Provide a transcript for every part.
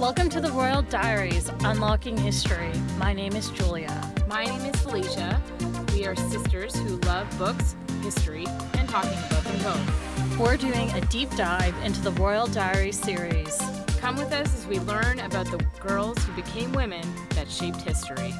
Welcome to the Royal Diaries Unlocking History. My name is Julia. My name is Felicia. We are sisters who love books, history, and talking about them both. We're doing a deep dive into the Royal Diary series. Come with us as we learn about the girls who became women that shaped history.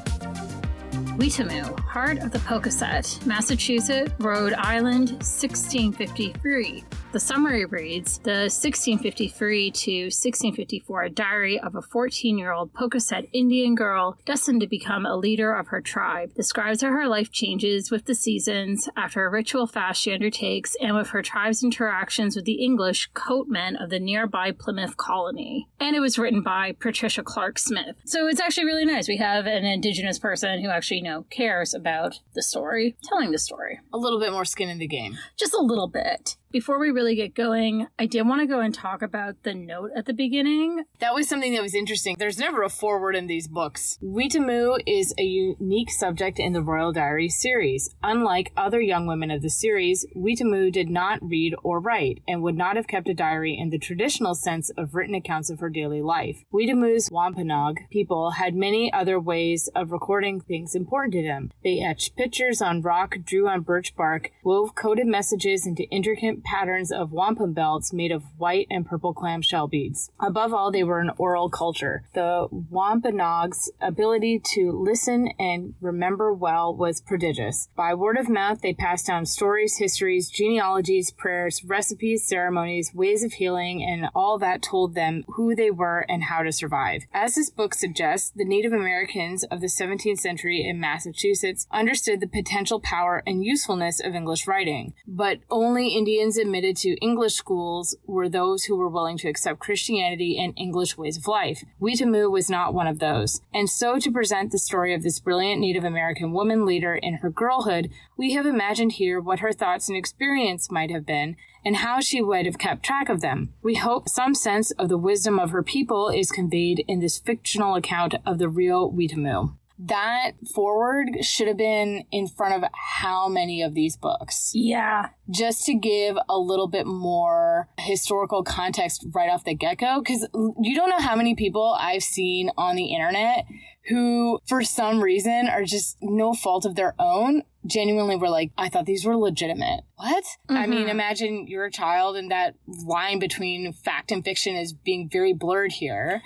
Weetamoo, heart of the Pocasset, Massachusetts, Rhode Island, 1653. The summary reads The 1653 to 1654 diary of a 14 year old Pocasset Indian girl destined to become a leader of her tribe. Describes how her life changes with the seasons after a ritual fast she undertakes and with her tribe's interactions with the English coatmen of the nearby Plymouth colony. And it was written by Patricia Clark Smith. So it's actually really nice. We have an indigenous person who actually, you know, cares about the story, telling the story. A little bit more skin in the game. Just a little bit. Before we really get going, I did want to go and talk about the note at the beginning. That was something that was interesting. There's never a foreword in these books. Weetamoo is a unique subject in the Royal Diary series. Unlike other young women of the series, Weetamoo did not read or write and would not have kept a diary in the traditional sense of written accounts of her daily life. Weetamoo's Wampanoag people had many other ways of recording things important to them. They etched pictures on rock, drew on birch bark, wove coded messages into intricate patterns of wampum belts made of white and purple clamshell beads. Above all, they were an oral culture. The Wampanoag's ability to listen and remember well was prodigious. By word of mouth, they passed down stories, histories, genealogies, prayers, recipes, ceremonies, ways of healing, and all that told them who they were and how to survive. As this book suggests, the Native Americans of the 17th century in Massachusetts understood the potential power and usefulness of English writing, but only Indians admitted to English schools were those who were willing to accept Christianity and English ways of life. Weetamoo was not one of those. And so, to present the story of this brilliant Native American woman leader in her girlhood, we have imagined here what her thoughts and experience might have been and how she would have kept track of them. We hope some sense of the wisdom of her people is conveyed in this fictional account of the real Weetamoo that forward should have been in front of how many of these books? Yeah. Just to give a little bit more historical context right off the get go. Because you don't know how many people I've seen on the internet who, for some reason, are just no fault of their own, genuinely were like, I thought these were legitimate. What? Mm-hmm. I mean, imagine you're a child and that line between fact and fiction is being very blurred here.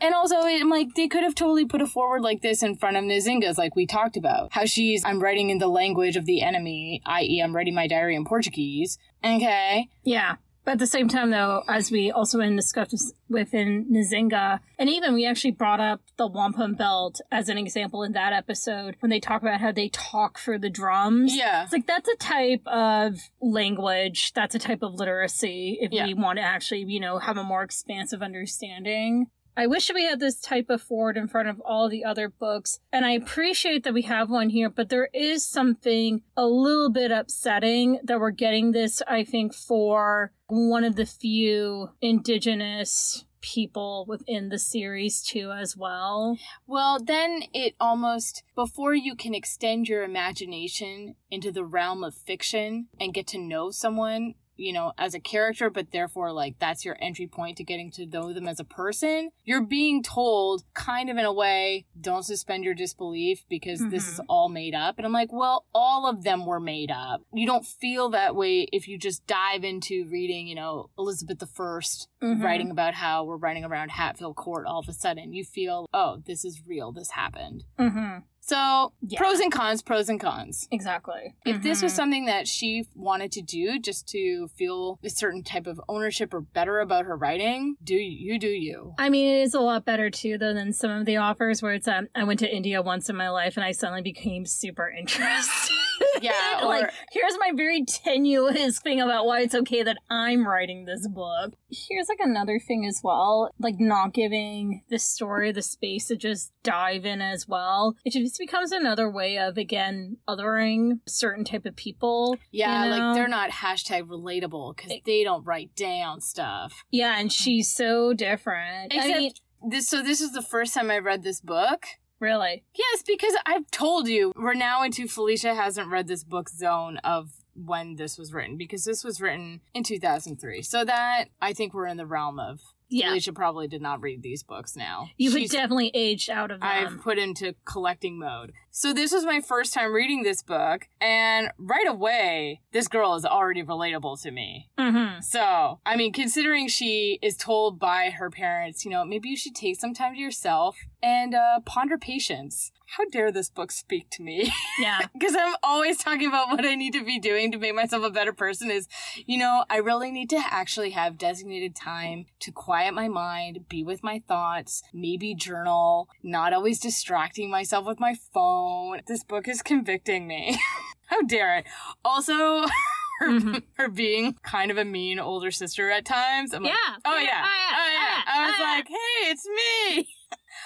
And also, I'm like, they could have totally put a forward like this in front of Nzinga's, like we talked about. How she's, I'm writing in the language of the enemy, i.e., I'm writing my diary in Portuguese. Okay. Yeah. But at the same time, though, as we also in discussed within Nzinga, and even we actually brought up the wampum belt as an example in that episode when they talk about how they talk for the drums. Yeah. It's like that's a type of language, that's a type of literacy if yeah. we want to actually, you know, have a more expansive understanding. I wish we had this type of forward in front of all the other books, and I appreciate that we have one here, but there is something a little bit upsetting that we're getting this, I think, for one of the few indigenous people within the series too as well. Well, then it almost before you can extend your imagination into the realm of fiction and get to know someone you know, as a character, but therefore, like, that's your entry point to getting to know them as a person, you're being told, kind of in a way, don't suspend your disbelief because mm-hmm. this is mm-hmm. all made up. And I'm like, well, all of them were made up. You don't feel that way if you just dive into reading, you know, Elizabeth I mm-hmm. writing about how we're running around Hatfield Court all of a sudden. You feel, oh, this is real. This happened. Mm-hmm. So yeah. pros and cons, pros and cons. Exactly. If mm-hmm. this was mm-hmm. something that she wanted to do just to feel a certain type of ownership or better about her writing, do you do you? I mean, it is a lot better too, though, than some of the offers where it's um, I went to India once in my life and I suddenly became super interested. Yeah, or... like here's my very tenuous thing about why it's okay that I'm writing this book. Here's like another thing as well, like not giving the story the space to just dive in as well. It just becomes another way of again othering certain type of people. Yeah, you know? like they're not hashtag relatable because they don't write down stuff. Yeah, and she's so different. Except I mean, this. So this is the first time I read this book. Really? Yes, because I've told you, we're now into Felicia hasn't read this book zone of when this was written, because this was written in 2003. So that, I think we're in the realm of Yeah. Alicia probably did not read these books now. You She's- definitely aged out of them. I've put into collecting mode. So this was my first time reading this book, and right away, this girl is already relatable to me. hmm So, I mean, considering she is told by her parents, you know, maybe you should take some time to yourself and uh, ponder patience. How dare this book speak to me? Yeah. Because I'm always talking about what I need to be doing to make myself a better person. Is, you know, I really need to actually have designated time to quiet my mind, be with my thoughts, maybe journal, not always distracting myself with my phone. This book is convicting me. How dare it? Also, her, Mhm. her being kind of a mean older sister at times. I'm like, Yeah. Oh yeah. Oh yeah. I was like, hey, it's me.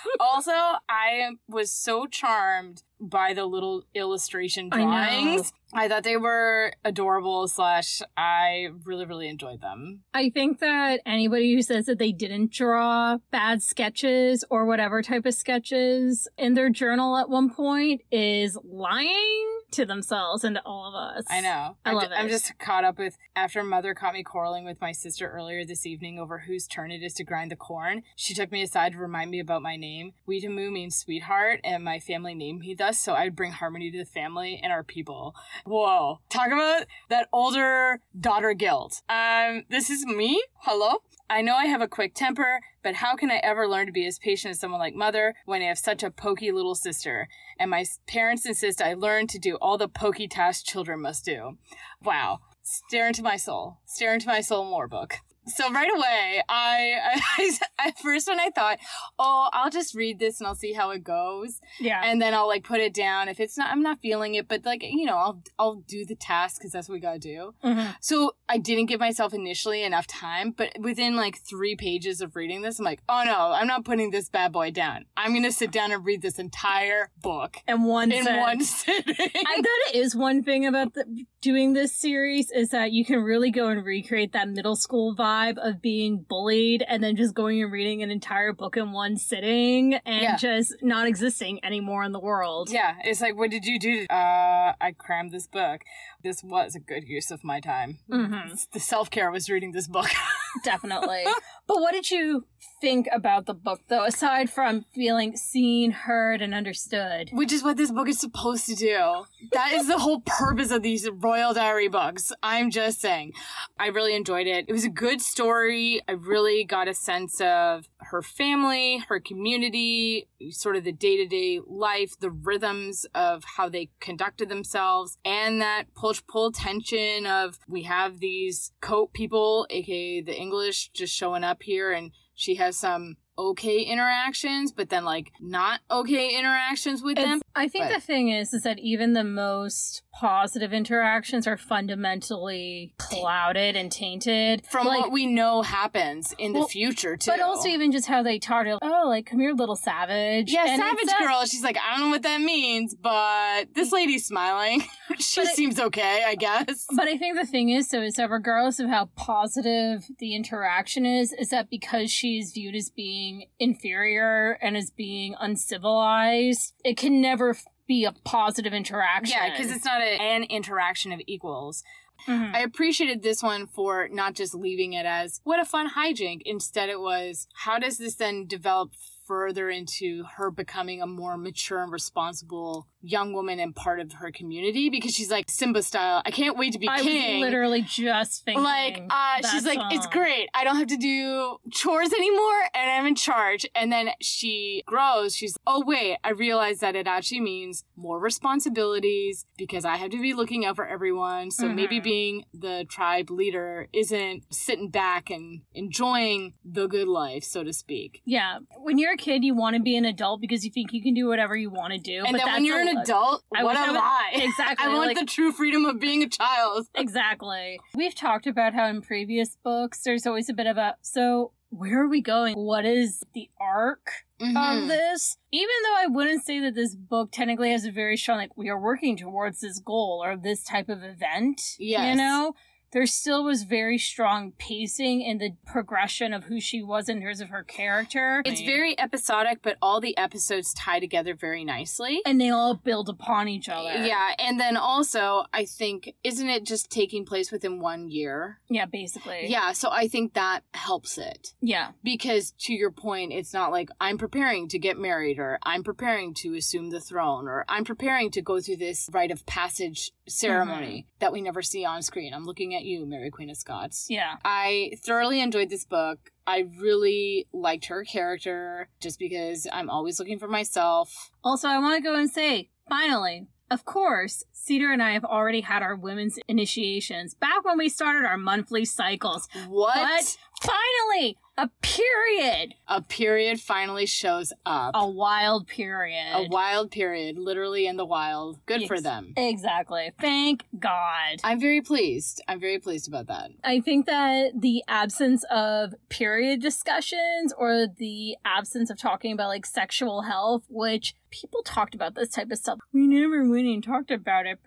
also, I was so charmed by the little illustration I drawings. I, thought they were adorable slash I really, really enjoyed them. I think that anybody who says that they didn't draw bad sketches or whatever type of sketches in their journal at one point is lying to themselves and to all of us. I know. I I'm, love ju- I'm just caught up with after mother caught me quarreling with my sister earlier this evening over whose turn it is to grind the corn. She took me aside to remind me about my name. Weetamoo means sweetheart, and my family named me thus, so I'd bring harmony to the family and our people. Whoa. Talk about that older daughter guilt. Um, this is me. Hello? I know I have a quick temper, but how can I ever learn to be as patient as someone like mother when I have such a pokey little sister? And my parents insist I learn to do all the pokey tasks children must do. Wow. Stare into my soul. Stare into my soul more book. So right away, I, I, at first when I thought, oh, I'll just read this and I'll see how it goes Yeah. and then I'll like put it down if it's not I'm not feeling it but like you know I'll I'll do the task cuz that's what we got to do. Mhm. So I didn't give myself initially enough time, but within like 3 pages of reading this I'm like, "Oh no, I'm not putting this bad boy down. I'm going to sit down and read this entire book And one in said- one sitting." I thought it is one thing about the, doing this series is that you can really go and recreate that middle school vibe of being bullied and then just going and reading an entire book in one sitting and Yeah. just not existing anymore in the world. yeah, it's like, what did you do? Uh, I crammed this book. This was a good use of my time. Mhm. The self care was reading this book. Definitely. but what did you think about the book though, aside from feeling seen, heard, and understood? Which is what this book is supposed to do. That is the whole purpose of these Royal Diary books. I'm just saying. I really enjoyed it. It was a good story. I really got a sense of her family, her community, sort of the day to day life, the rhythms of how they conducted themselves, and that push pull tension of we have these coat people, aka the English, just showing up here and she has some okay interactions, but then like not okay interactions with them. I think but- the thing is, is that even the most positive interactions are fundamentally clouded and tainted From like, what we know happens in the future too. But also even just how they talk, to, oh, like come here, little savage. yeah, And savage girl. She's like, I don't know what that means, but this lady's smiling. she I- seems okay, I guess. But I think the thing is, so is that regardless of how positive the interaction is, is that because she's viewed as being inferior and as being uncivilized, it can never be a positive interaction. Yeah, because it's not a, an interaction of equals. Mhm. I appreciated this one for not just leaving it as what a fun hijink. Instead, it was how does this then develop further into her becoming a more mature and responsible young woman and part of her community? Because she's like Simba style. I can't wait to be I king. was literally just thinking like uh she's like it's great i don't have to do chores anymore and i'm in charge and then she grows she's oh wait i realize that it actually means more responsibilities because i have to be looking out for everyone so maybe Mhm. being the tribe leader isn't sitting back and enjoying the good life so to speak Yeah, when you're a kid, you want to be an adult because you think you can do whatever you want to do. and but then that's when you're a an adult I what wish a I lie Exactly, i want like- the true freedom of being a child Exactly. We've talked about how in previous books there's always a bit of a so where are we going? What is the arc Mhm. of this? Even though I wouldn't say that this book technically has a very strong like we are working towards this goal or this type of event. Yes. You know? There still was very strong pacing in the progression of who she was in terms of her character. It's very episodic, but all the episodes tie together very nicely. and they all build upon each other. Yeah, and then also, I think, isn't it just taking place within one year? Yeah, basically. Yeah, so I think that helps it. Yeah. Because to your point, it's not like I'm preparing to get married or I'm preparing to assume the throne or I'm preparing to go through this rite of passage ceremony mm-hmm. that we never see on screen. I'm looking at you, Mary Queen of Scots. Yeah. I thoroughly enjoyed this book. I really liked her character just because I'm always looking for myself. Also, I want to go and say, finally, of course, Cedar and I have already had our women's initiations back when we started our monthly cycles. What? But finally, a period, A period finally shows up. a wild period. A wild period, literally in the wild. Good for them. Exactly. Thank God. I'm very pleased. I'm very pleased about that. I think that the absence of period discussions or the absence of talking about like sexual health, which people talked about this type of stuff. We never went and talked about it.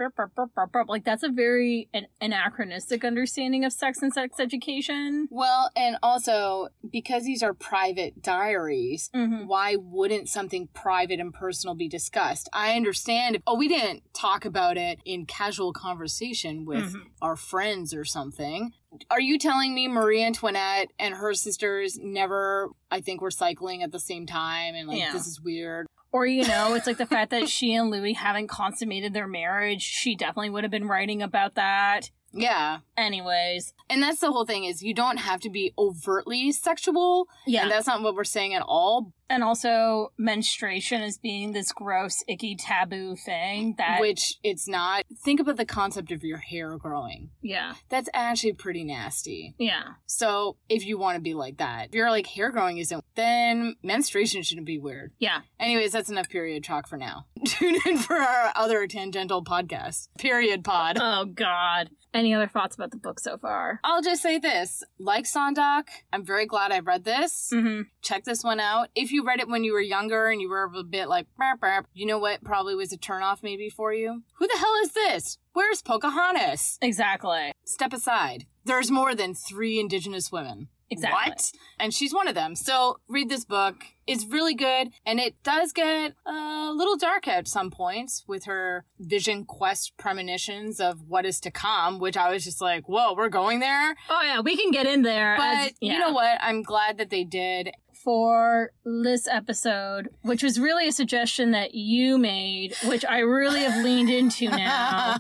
Like that's a very an- anachronistic understanding of sex and sex education. Well, and also because these are private diaries, Mm-hmm. why wouldn't something private and personal be discussed? I understand if, oh, we didn't talk about it in casual conversation with Mhm. our friends or something. Are you telling me Marie Antoinette and her sisters never, I think, were cycling at the same time and like, Yeah. this is weird? Or, you know, it's like the fact that she and Louis haven't consummated their marriage. She definitely would have been writing about that. Yeah. Anyways, And that's the whole thing is you don't have to be overtly sexual. yeah. And that's not what we're saying at all. And also, menstruation as being this gross, icky, taboo thing that. which it's not. Think about the concept of your hair growing. yeah. That's actually pretty nasty. Yeah. So if you want to be like that, if you're like hair growing isn't, then menstruation shouldn't be weird. Yeah. Anyways, that's enough period talk for now. Tune in for our other tangential podcast, Period Pod. Oh, God. Any other thoughts about the book so far? I'll just say this like Sondoc, I'm very glad I read this. Mm-hmm. Check this one out. If you read it when you were younger and you were a bit like, "Burp, burp," you know what probably was a turnoff maybe for you? Who the hell is this? Where's Pocahontas? Exactly. Step aside. There's more than three indigenous women. Exactly. What? And she's one of them. So read this book. It's really good. And it does get a little dark at some points with her vision quest premonitions of what is to come, which I was just like, whoa, we're going there. Oh, yeah. We can get in there. But as- you know what? I'm glad that they did. For this episode, which was really a suggestion that you made, which I really have leaned into now.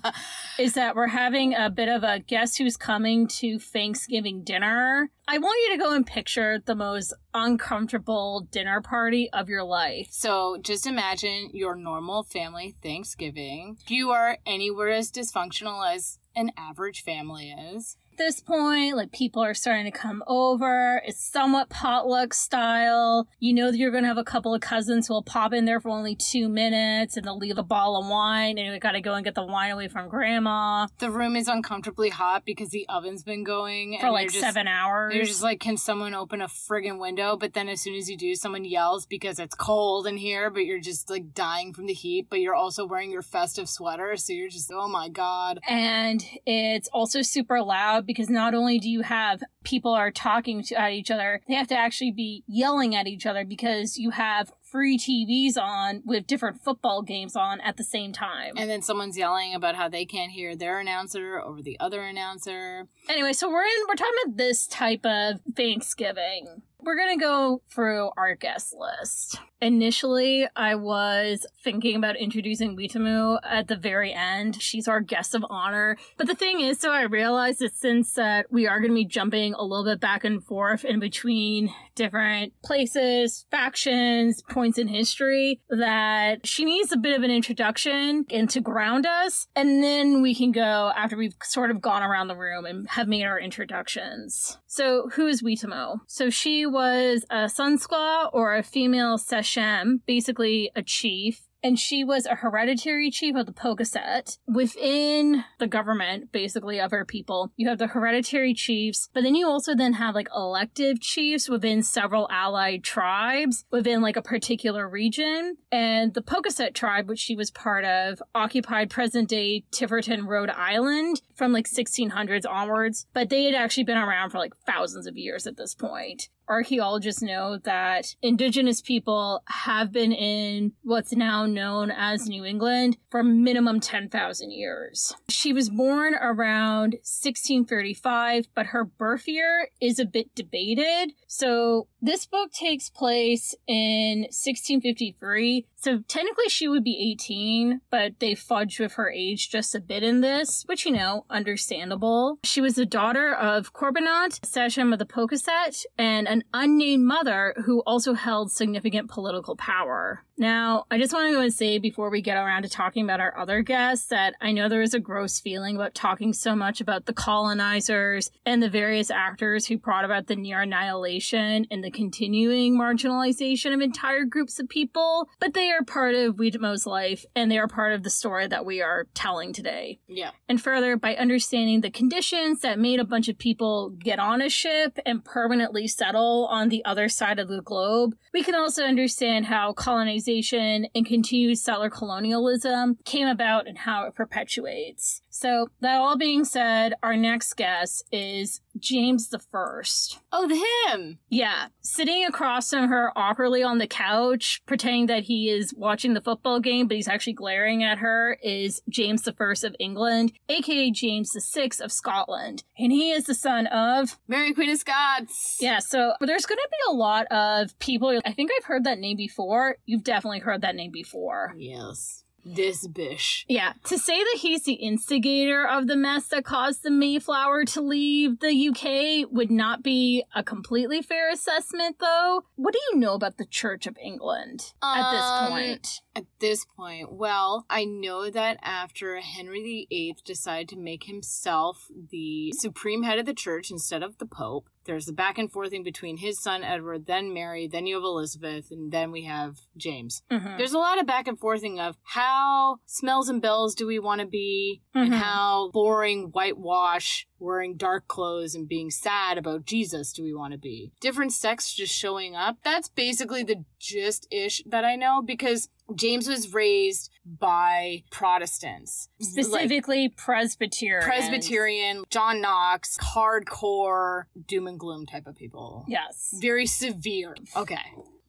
is that we're having a bit of a guess who's coming to Thanksgiving dinner. I want you to go and picture the most uncomfortable dinner party of your life. So just imagine your normal family Thanksgiving. You are anywhere as dysfunctional as an average family is. This point, like people are starting to come over. It's somewhat potluck style. You know that you're going to have a couple of cousins who will pop in there for only two minutes and they'll leave a bottle of wine and you got to go and get the wine away from grandma The room is uncomfortably hot because the oven's been going for like just- seven hours. You're just like, can someone open a friggin' window? But then as soon as you do, someone yells because it's cold in here, but you're just like dying from the heat, but you're also wearing your festive sweater. So you're just, oh my God. and it's also super loud because not only do you have people are talking to, at each other, they have to actually be yelling at each other because you have free TVs on with different football games on at the same time. And then someone's yelling about how they can't hear their announcer over the other announcer. Anyway, so we're in we're talking about this type of Thanksgiving. We're gonna go through our guest list. Initially, I was thinking about introducing Weetamoo at the very end. She's our guest of honor. But the thing is, so I realized that since that we are gonna be jumping a little bit back and forth in between different places, factions, points in history, that she needs a bit of an introduction and to ground us. And then we can go after we've sort of gone around the room and have made our introductions. So, who is Weetamoo? So, she was a Saunkskwa or a female Sachem, basically a chief. and she was a hereditary chief of the Pocasset. Within the government, basically, of her people, you have the hereditary chiefs, but then you also then have like elective chiefs within several allied tribes within like a particular region. And the Pocasset tribe, which she was part of, occupied present day Tiverton, Rhode Island from like 1600s onwards, but they had actually been around for like thousands of years at this point archaeologists know that indigenous people have been in what's now known as New England for minimum 10,000 years. She was born around 1635, but her birth year is a bit debated. So this book takes place in 1653. So technically she would be 18, but they fudge with her age just a bit in this, which, you know, understandable. She was the daughter of Corbitant, Sachem of the Pocasset, and an unnamed mother who also held significant political power. Now, I just want to go and say before we get around to talking about our other guests that I know there is a gross feeling about talking so much about the colonizers and the various actors who brought about the near annihilation and the continuing marginalization of entire groups of people, but they are part of Weetamoo's life and they are part of the story that we are telling today. Yeah. And further, by understanding the conditions that made a bunch of people get on a ship and permanently settle on the other side of the globe, we can also understand how colonization and continued settler colonialism came about and how it perpetuates. So, that all being said, our next guest is James the First. Oh, him! Yeah, sitting across from her awkwardly on the couch, pretending that he is watching the football game, but he's actually glaring at her, is James the First of England, aka James the Sixth of Scotland. And he is the son of Mary Queen of Scots! Yeah, so there's going to be a lot of people. I think I've heard that name before. You've definitely heard that name before. Yes this bish. Yeah. To say that he's the instigator of the mess that caused the Mayflower to leave the UK would not be a completely fair assessment, though. What do you know about the Church of England at this Um, point? At this point, well, I know that after Henry VIII decided to make himself the supreme head of the church instead of the Pope, there's the back and forthing between his son Edward, then Mary, then you have Elizabeth, and then we have James. Mhm. There's a lot of back and forthing of how smells and bells do we want to be, and Mhm. how boring whitewash, wearing dark clothes, and being sad about Jesus do we want to be. Different sects just showing up. That's basically the gist ish that I know because James was raised by Protestants. Like, Specifically, Presbyterian. Presbyterian, John Knox, hardcore, doom and gloom type of people. Yes. Very severe. Okay.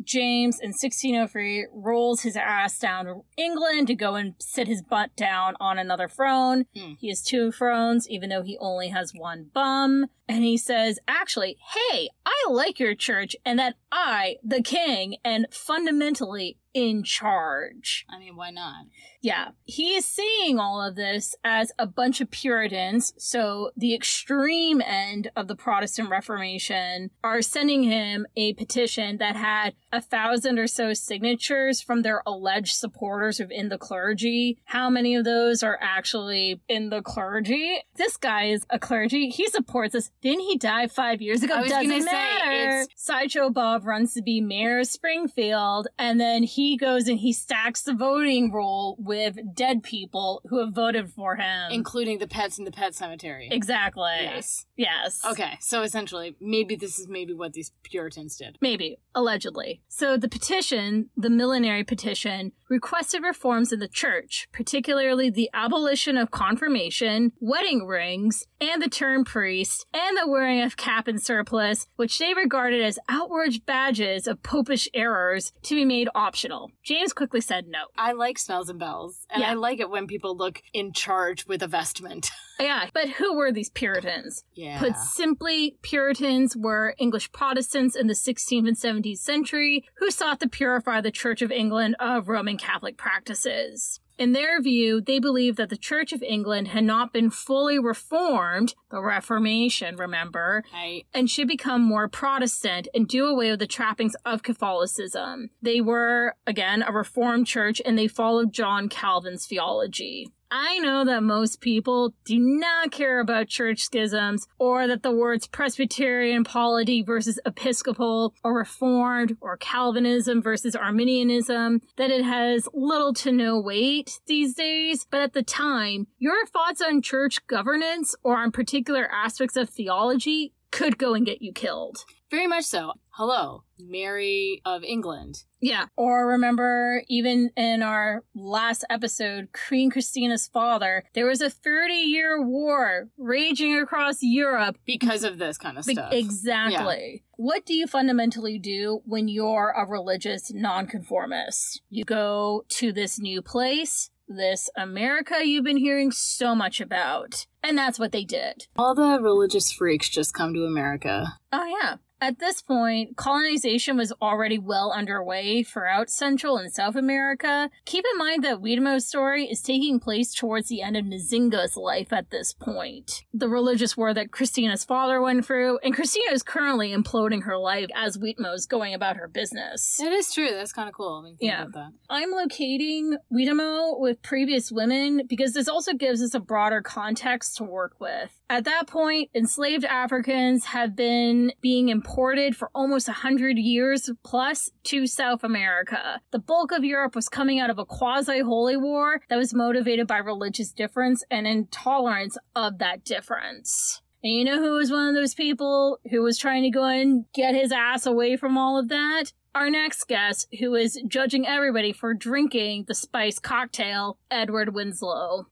James in 1603 rolls his ass down to England to go and sit his butt down on another throne. Hmm. He has two thrones, even though he only has one bum. And he says, actually, hey, I like your church and that I, the king, and fundamentally in charge. I mean, why not? Yeah, he is seeing all of this as a bunch of Puritans, so the extreme end of the Protestant Reformation, are sending him a petition that had a thousand or so signatures from their alleged supporters within the clergy. How many of those are actually in the clergy? This guy is a clergy. He supports us. Didn't he die five years ago? I was Doesn't say, matter. it's- Sideshow Bob runs to be mayor of Springfield, and then he goes and he stacks the voting roll with dead people who have voted for him. Including the pets in the pet cemetery. exactly. Yes. Yes. Okay, so essentially, maybe this is maybe what these Puritans did. Maybe, allegedly. So the petition, the millenary petition, requested reforms in the church, particularly the abolition of confirmation, wedding rings, and the term priest, and the wearing of cap and surplice, which they regarded as outward badges of popish errors to be made optional. James quickly said no. I like smells and bells, and Yeah. I like it when people look in charge with a vestment. Yeah, but who were these Puritans? yeah. Put simply, Puritans were English Protestants in the 16th and 17th century who sought to purify the Church of England of Roman Catholic practices. In their view, they believed that the Church of England had not been fully reformed, the Reformation, remember, I and should become more Protestant and do away with the trappings of Catholicism. They were, again, a Reformed church and they followed John Calvin's theology. I know that most people do not care about church schisms or that the words Presbyterian polity versus Episcopal or Reformed or Calvinism versus Arminianism, that it has little to no weight these days. But at the time, your thoughts on church governance or on particular aspects of theology could go and get you killed. Very much so. Hello, Mary of England. Yeah. Or remember, even in our last episode, Queen Christina's father, there was a 30 year war raging across Europe. Because of this kind of Be- stuff. Exactly. What do you fundamentally do when you're a religious nonconformist? You go to this new place, this America you've been hearing so much about. And that's what they did. All the religious freaks just come to America. Oh, yeah. At this point, colonization was already well underway throughout Central and South America. Keep in mind that Weetamoo's story is taking place towards the end of Nzinga's life at this point. The religious war that Christina's father went through, and Christina is currently imploding her life as Weetamoo's going about her business. It is true. That's kind of cool. I mean, think Yeah. about that. I'm locating Weetamoo with previous women because this also gives us a broader context to work with. At that point, enslaved Africans have been being imported for almost 100 years plus to South America. The bulk of Europe was coming out of a quasi holy war that was motivated by religious difference and intolerance of that difference. And you know who was one of those people who was trying to go and get his ass away from all of that? Our next guest, who is judging everybody for drinking the spice cocktail, Edward Winslow.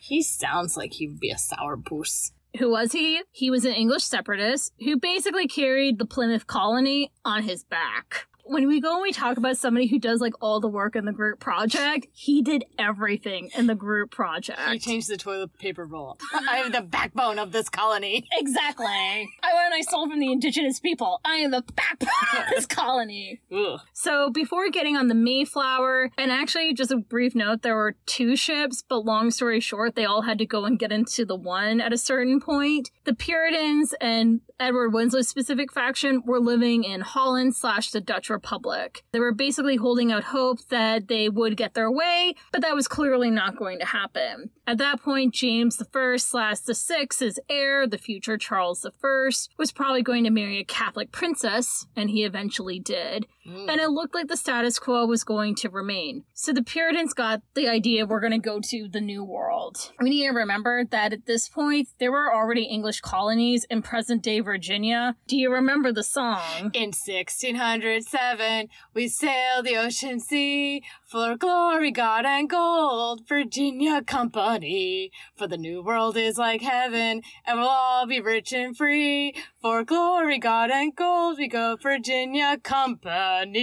He sounds like he would be a sourpuss. Who was he? He was an English separatist who basically carried the Plymouth colony on his back. When we go and we talk about somebody who does like all the work in the group project, he did everything in the group project. He changed the toilet paper roll. I am the backbone of this colony. Exactly. I went and I stole from the indigenous people. I am the backbone of this colony. Ugh. So before getting on the Mayflower, and actually just a brief note, there were two ships, but long story short, they all had to go and get into the one at a certain point. The Puritans and Edward Winslow's specific faction were living in Holland slash the Dutch Republic. They were basically holding out hope that they would get their way, but that was clearly not going to happen. At that point, James I slash the Sixth, his heir, the future Charles I, was probably going to marry a Catholic princess, and he eventually did Mm. and it looked like the status quo was going to remain. So the Puritans got the idea we're going to go to the New World. We need to remember that at this point, there were already English colonies in present day Virginia. Do you remember the song? In 1607, we sailed the ocean sea for glory, God, and gold. Virginia Company. For the new world is like heaven, and we'll all be rich and free. For glory, God, and gold, we go Virginia Company.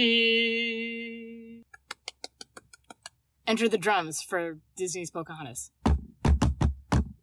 Enter the drums for Disney's Pocahontas.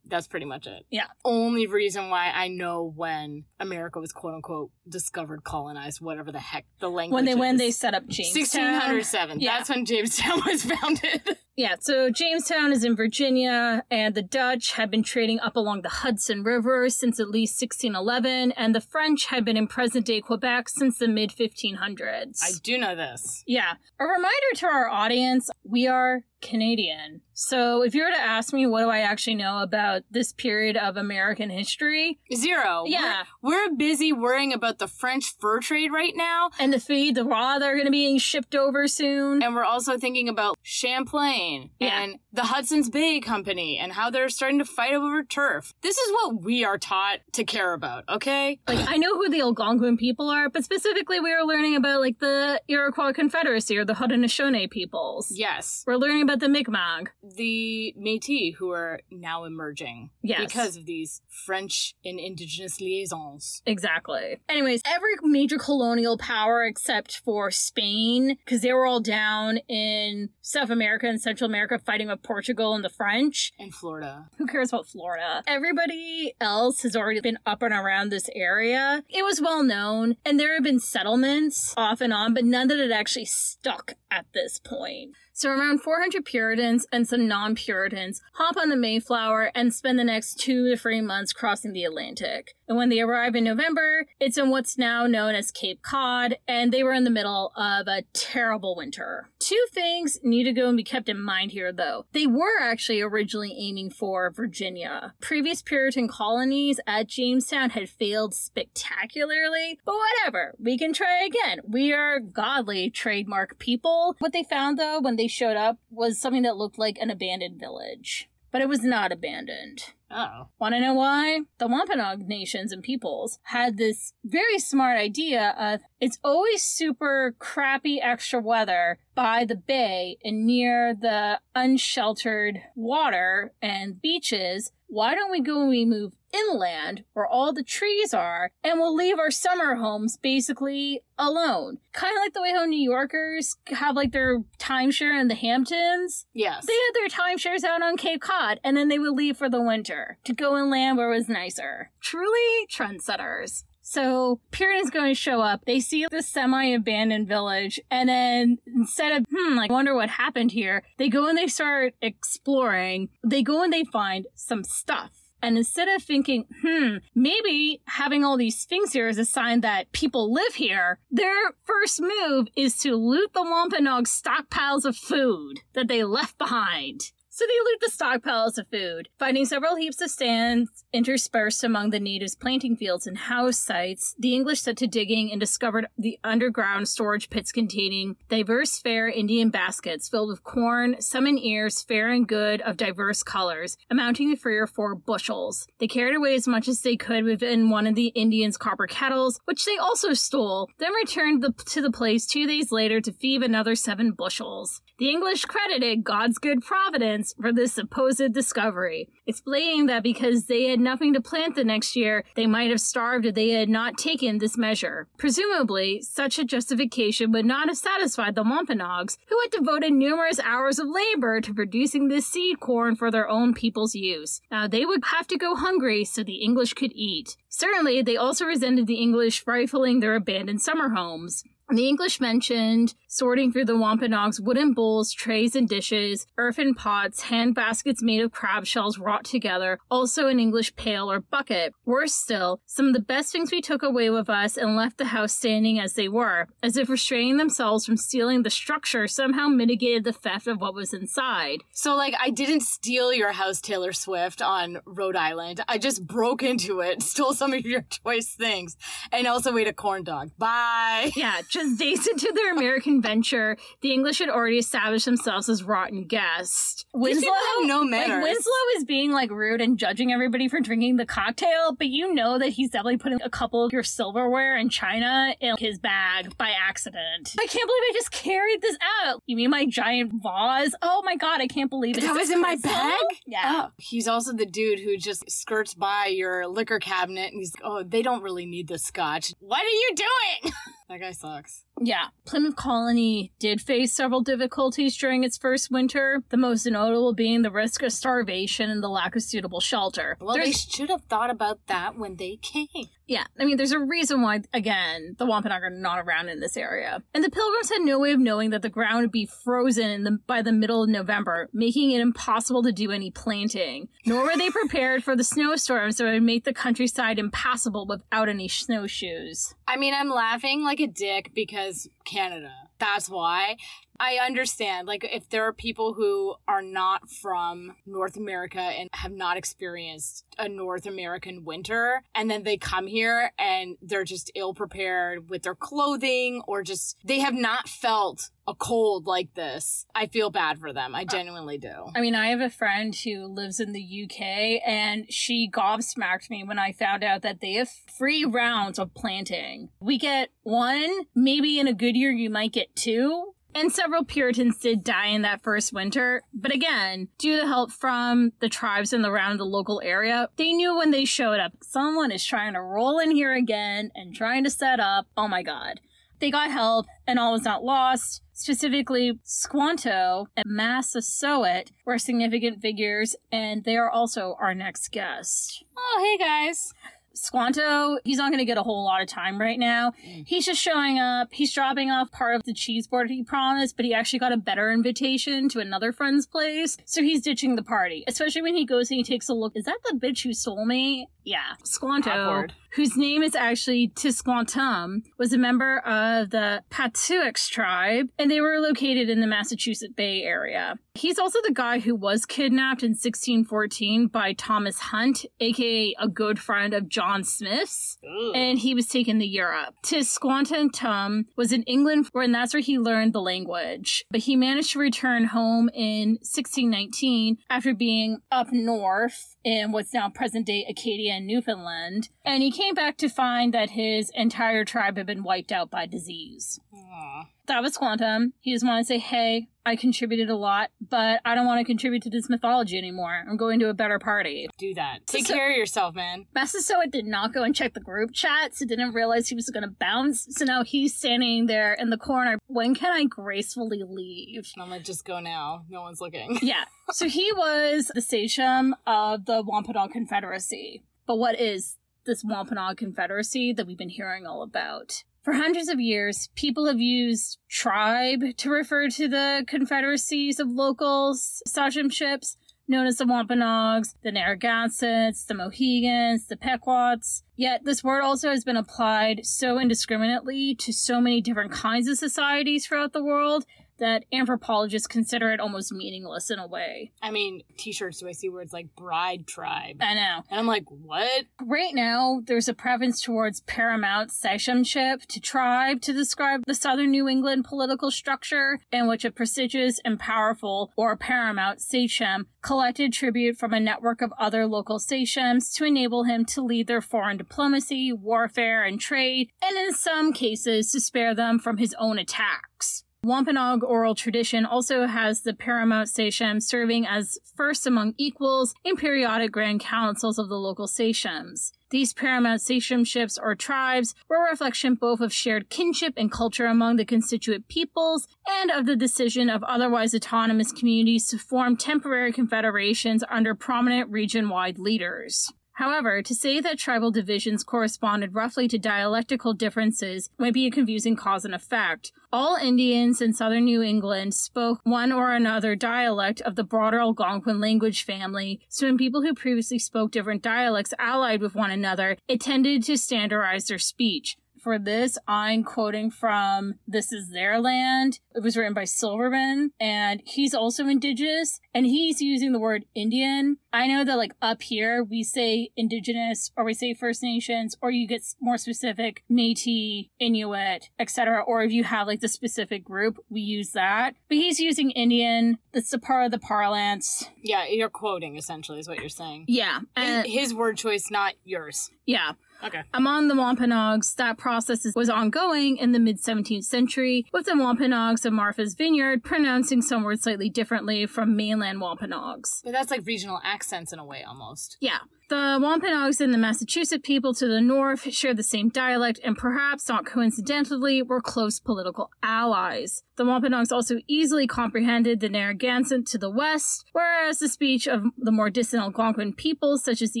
That's pretty much it. Yeah. Only reason why I know when America was quote unquote discovered, colonized, whatever the heck the language When they when they set up Jamestown. 1607. Yeah. That's when Jamestown was founded. Yeah, so Jamestown is in Virginia, and the Dutch had been trading up along the Hudson River since at least 1611, and the French had been in present day Quebec since the mid 1500s. I do know this. Yeah. A reminder to our audience we are Canadian. So if you were to ask me what do I actually know about this period of American history Zero. Yeah. We're, we're busy worrying about the French fur trade right now. and the filles du roi that are going to be being shipped over soon. And we're also thinking about Champlain Yeah. and the Hudson's Bay Company and how they're starting to fight over turf. This is what we are taught to care about, okay? Like I know who the Algonquin people are, but specifically we were learning about like the Iroquois Confederacy or the Haudenosaunee peoples. Yes. We're learning about the Mi'kmaq. The Métis who are now emerging Yes. because of these French and indigenous liaisons. Exactly. Anyways, every major colonial power except for Spain, because they were all down in South America and Central America fighting with Portugal and the French. And Florida. Who cares about Florida? Everybody else has already been up and around this area. It was well known, and there have been settlements off and on, but none that had actually stuck at this point. So around 400 Puritans and some non-Puritans hop on the Mayflower and spend the next two to three months crossing the Atlantic. And when they arrive in November, it's in what's now known as Cape Cod, and they were in the middle of a terrible winter. Two things need to go and be kept in mind here, though. They were actually originally aiming for Virginia. Previous Puritan colonies at Jamestown had failed spectacularly, but whatever, we can try again. We are godly trademark people. What they found, though, when they showed up was something that looked like an abandoned village. But it was not abandoned. Oh. Want to know why? The Wampanoag nations and peoples had this very smart idea of it's always super crappy extra weather by the bay and near the unsheltered water and beaches. Why don't we go and we move inland where all the trees are and we'll leave our summer homes basically alone? Kind of like the way how New Yorkers have like their timeshare in the Hamptons. Yes. They had their timeshares out on Cape Cod and then they would leave for the winter to go inland where it was nicer. Truly trendsetters. So Piran is going to show up. They see the semi-abandoned village, and then instead of hmm, like wonder what happened here, they go and they start exploring. They go and they find some stuff. And instead of thinking, hmm, maybe having all these things here is a sign that people live here, their first move is to loot the Wampanoag stockpiles of food that they left behind. So they loot the stockpiles of food, finding several heaps of stands interspersed among the natives' planting fields and house sites. The English set to digging and discovered the underground storage pits containing diverse fair Indian baskets filled with corn, some in ears, fair and good, of diverse colors, amounting to three or four bushels. They carried away as much as they could within one of the Indians' copper kettles, which they also stole, then returned the, to the place two days later to feed another seven bushels. The English credited God's good providence for this supposed discovery, explaining that because they had nothing to plant the next year, they might have starved if they had not taken this measure. Presumably, such a justification would not have satisfied the Wampanoags, who had devoted numerous hours of labor to producing this seed corn for their own people's use. Now, they would have to go hungry so the English could eat. Certainly, they also resented the English rifling their abandoned summer homes. The English mentioned sorting through the Wampanoags' wooden bowls, trays, and dishes, earthen pots, hand baskets made of crab shells wrought together, also an English pail or bucket. Worse still, some of the best things we took away with us and left the house standing as they were, as if restraining themselves from stealing the structure somehow mitigated the theft of what was inside. So, like, I didn't steal your house, Taylor Swift, on Rhode Island. I just broke into it, stole some of your choice things, and also ate a corn dog. Bye. Yeah, just days into their American venture, the English had already established themselves as rotten guests. Have no like. Winslow is being like rude and judging everybody for drinking the cocktail, but you know that he's definitely putting a couple of your silverware and china in his bag by accident. I can't believe I just carried this out. You mean my giant vase? Oh my god, I can't believe it. That was in my bag? Yeah. Oh, he's also the dude who just skirts by your liquor cabinet and he's, like, oh, they don't really need the scotch. What are you doing? that guy sucks. Yeah. Plymouth Colony did face several difficulties during its first winter, the most notable being the risk of starvation and the lack of suitable shelter. Well, they should have thought about that when they came. Yeah, I mean, there's a reason why, again, the Wampanoag are not around in this area. And the Pilgrims had no way of knowing that the ground would be frozen the, by the middle of November, making it impossible to do any planting. Nor were they prepared for the snowstorms that would make the countryside impassable without any snowshoes. I mean, I'm laughing like a dick because Canada. That's why. I understand, like, if there are people who are not from North America and have not experienced a North American winter, and then they come here and they're just ill prepared with their clothing or just they have not felt a cold like this. I feel bad for them. I uh, genuinely do. I mean, I have a friend who lives in the UK, and she gobsmacked me when I found out that they have free rounds of planting. We get one, maybe in a good year, you might get two. And several Puritans did die in that first winter. But again, due to help from the tribes the around the local area, they knew when they showed up, someone is trying to roll in here again and trying to set up. Oh my god. They got help, and all was not lost. Specifically, Squanto and Massasoit were significant figures, and they are also our next guest. Oh, hey guys. Squanto, he's not going to get a whole lot of time right now. Mm. He's just showing up. He's dropping off part of the cheese board he promised, but he actually got a better invitation to another friend's place. So he's ditching the party, especially when he goes and he takes a look. Is that the bitch who stole me? Yeah. Squanto, Awkward. whose name is actually Tisquantum, was a member of the Patuxet tribe, and they were located in the Massachusetts Bay Area. He's also the guy who was kidnapped in 1614 by Thomas Hunt, aka a good friend of John Smith's, Ugh. and he was taken to Europe. Tisquantum was in England, and that's where he learned the language. But he managed to return home in 1619 after being up north in what's now present day Acadia and Newfoundland. And he came back to find that his entire tribe had been wiped out by disease. Aw. That was Quantum. He just wanted to say, hey, I contributed a lot, but I don't want to contribute to this mythology anymore. I'm going to a better party. Do that. Take So- care of yourself, man. Massasoit did not go and check the group chat, so didn't realize he was going to bounce. So now he's standing there in the corner. When can I gracefully leave? I'm gonna just go now. No one's looking. Yeah. So he was the sachem of the Wampanoag Confederacy. But what is this Wampanoag Confederacy that we've been hearing all about? For hundreds of years, people have used tribe to refer to the confederacies of local sachemships known as the Wampanoags, the Narragansetts, the Mohegans, the Pequots. Yet this word also has been applied so indiscriminately to so many different kinds of societies throughout the world that anthropologists consider it almost meaningless in a way. I mean, t-shirts. Do I see words like bride tribe? I know. And I'm like, what? Right now, there's a preference towards paramount sachemship to tribe to describe the southern New England political structure, in which a prestigious and powerful or paramount sachem collected tribute from a network of other local sachems to enable him to lead their foreign diplomacy, warfare, and trade, and in some cases to spare them from his own attacks. Wampanoag oral tradition also has the paramount sachem serving as first among equals in periodic grand councils of the local sachems. These paramount sachemships or tribes were a reflection both of shared kinship and culture among the constituent peoples and of the decision of otherwise autonomous communities to form temporary confederations under prominent region wide leaders. However, to say that tribal divisions corresponded roughly to dialectical differences might be a confusing cause and effect. All Indians in southern New England spoke one or another dialect of the broader Algonquin language family, so when people who previously spoke different dialects allied with one another, it tended to standardize their speech. For this, I'm quoting from This Is Their Land. It was written by Silverman, and he's also indigenous, and he's using the word Indian. I know that, like, up here, we say indigenous, or we say First Nations, or you get more specific Metis, Inuit, etc. Or if you have, like, the specific group, we use that. But he's using Indian. That's the part of the parlance. Yeah, you're quoting essentially is what you're saying. Yeah. And, His, his word choice, not yours. yeah. Okay. Among the Wampanoags, that process was ongoing in the mid 17th century, with the Wampanoags of Martha's Vineyard pronouncing some words slightly differently from mainland Wampanoags. But that's like regional accents in a way almost. Yeah. The Wampanoags and the Massachusetts people to the north share the same dialect and perhaps not coincidentally were close political allies. The Wampanoags also easily comprehended the Narragansett to the west, whereas the speech of the more distant Algonquin peoples such as the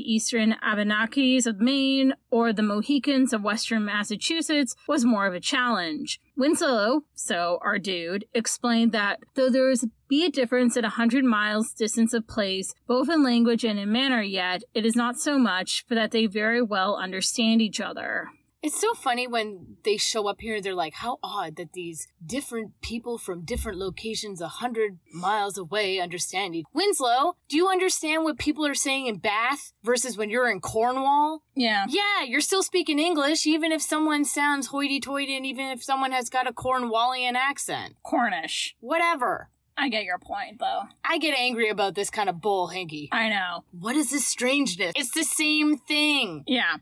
eastern Abenakis of Maine or the Mohicans of western Massachusetts was more of a challenge. Winslow, so our dude, explained that though there is be a difference at a hundred miles distance of place, both in language and in manner yet, it is not so much, but that they very well understand each other. It's so funny when they show up here, they're like, how odd that these different people from different locations a hundred miles away understand each Winslow, do you understand what people are saying in Bath versus when you're in Cornwall? Yeah. Yeah, you're still speaking English, even if someone sounds hoity toity and even if someone has got a Cornwallian accent. Cornish. Whatever. I get your point, though. I get angry about this kind of bull hanky. I know. What is this strangeness? It's the same thing. Yeah.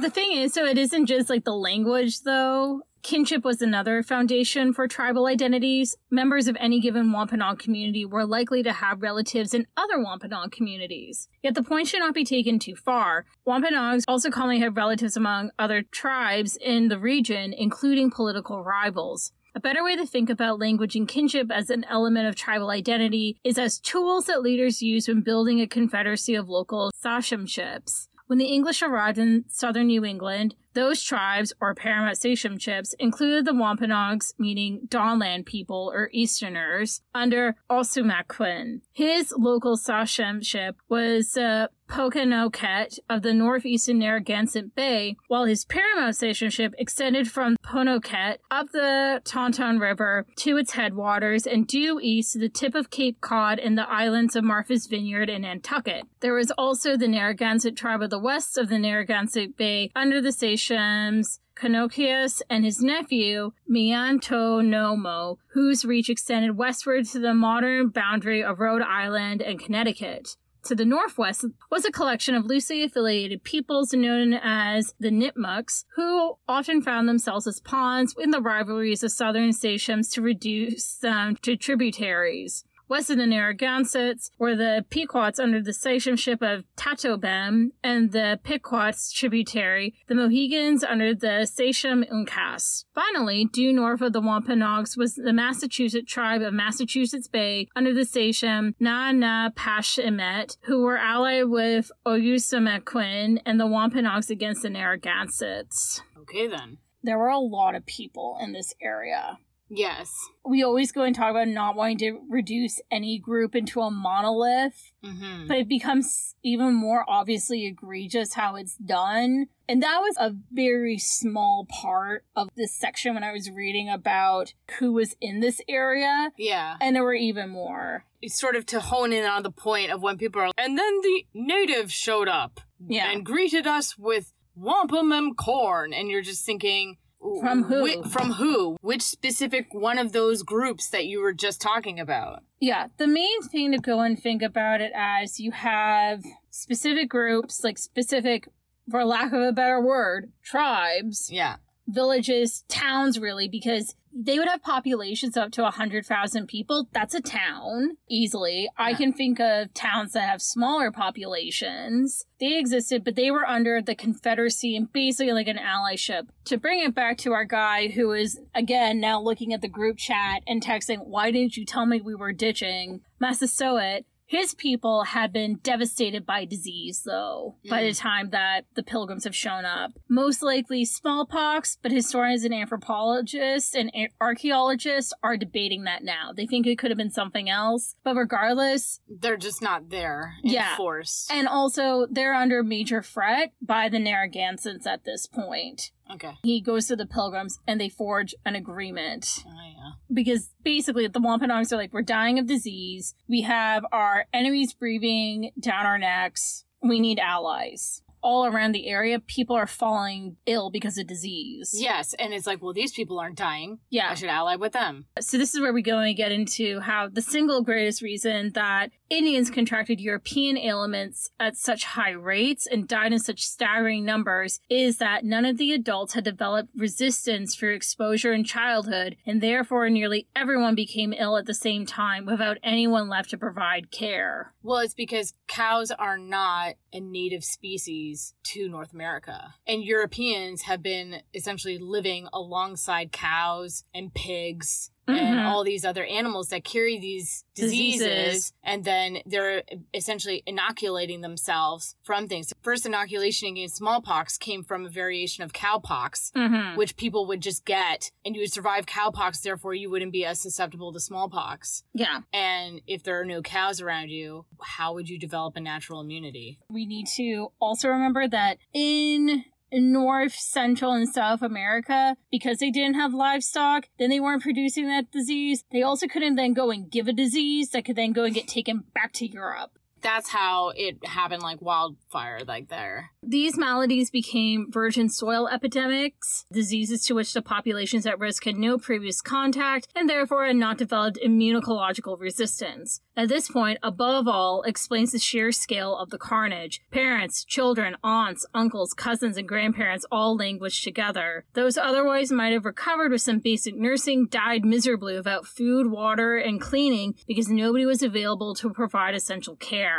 The thing is, so it isn't just like the language, though. Kinship was another foundation for tribal identities. Members of any given Wampanoag community were likely to have relatives in other Wampanoag communities. Yet the point should not be taken too far. Wampanoags also commonly have relatives among other tribes in the region, including political rivals. A better way to think about language and kinship as an element of tribal identity is as tools that leaders use when building a confederacy of local sachemships. When the English arrived in southern New England, those tribes, or paramount sachemships, included the Wampanoags, meaning Dawnland people or Easterners, under Ousamequin. His local sachemship was uh, Pokanoket of the northeastern Narragansett Bay, while his paramount sachemship extended from Ponoket up the Taunton River to its headwaters and due east to the tip of Cape Cod and the islands of Martha's Vineyard and Nantucket. There was also the Narragansett tribe of the west of the Narragansett Bay under the sachems Canonicus and his nephew, Miantonomo, whose reach extended westward to the modern boundary of Rhode Island and Connecticut. To the northwest was a collection of loosely affiliated peoples known as the Nipmucks, who often found themselves as pawns in the rivalries of southern sachems to reduce them to tributaries. West of the Narragansetts were the Pequots under the sachemship of Tatobem and the Pequots tributary, the Mohegans under the sachem Uncas. Finally, due north of the Wampanoags was the Massachusetts tribe of Massachusetts Bay under the sachem Nanepashemet, who were allied with Ousamequin and the Wampanoags against the Narragansetts. Okay, then. There were a lot of people in this area. Yes. we always go and talk about not wanting to reduce any group into a monolith, Mm-hmm. but it becomes even more obviously egregious how it's done. And that was a very small part of this section when I was reading about who was in this area, Yeah. and there were even more. It's sort of to hone in on the point of when people are. And then the natives showed up Yeah. and greeted us with wampum and corn. And you're just thinking. From who? whi- from who? Which specific one of those groups that you were just talking about? Yeah, the main thing to go and think about it as you have specific groups, like specific, for lack of a better word, tribes, Yeah. villages, towns, really, because they would have populations up to 100,000 people. That's a town, easily. I can think of towns that have smaller populations. They existed, but they were under the Confederacy and basically like an allyship. To bring it back to our guy who is, again, now looking at the group chat and texting, Why didn't you tell me we were ditching Massasoit? His people had been devastated by disease, though, by the mm. time that the pilgrims have shown up. Most likely smallpox, but historians and anthropologists and archaeologists are debating that now. They think it could have been something else, but regardless, They're just not there in Yeah. force. and also they're under major threat by the Narragansetts at this point. Okay. He goes to the pilgrims and they forge an agreement Oh, yeah. because basically the Wampanoags are like, we're dying of disease. We have our enemies breathing down our necks. We need allies. All around the area, people are falling ill because of disease. Yes. And it's like, well, these people aren't dying. Yeah. I should ally with them. So this is where we go and get into how the single greatest reason that Indians contracted European ailments at such high rates and died in such staggering numbers is that none of the adults had developed resistance through exposure in childhood, and therefore nearly everyone became ill at the same time without anyone left to provide care. Well, it's because cows are not a native species to North America. And Europeans have been essentially living alongside cows and pigs and Mhm. all these other animals that carry these diseases, Diseases. and then they're essentially inoculating themselves from things. First inoculation against smallpox came from a variation of cowpox, Mm-hmm. which people would just get and you would survive cowpox, therefore you wouldn't be as susceptible to smallpox. Yeah. And if there are no cows around you, how would you develop a natural immunity? we need to also remember that in North, Central, and South America, because they didn't have livestock, then they weren't producing that disease. They also couldn't then go and give a disease that could then go and get taken back to Europe. That's how it happened like wildfire, like there. These maladies became virgin soil epidemics, diseases to which the populations at risk had no previous contact and therefore had not developed immunological resistance. At this point, above all, explains the sheer scale of the carnage. Parents, children, aunts, uncles, cousins, and grandparents all languished together. Those otherwise might have recovered with some basic nursing died miserably without food, water, and cleaning because nobody was available to provide essential care.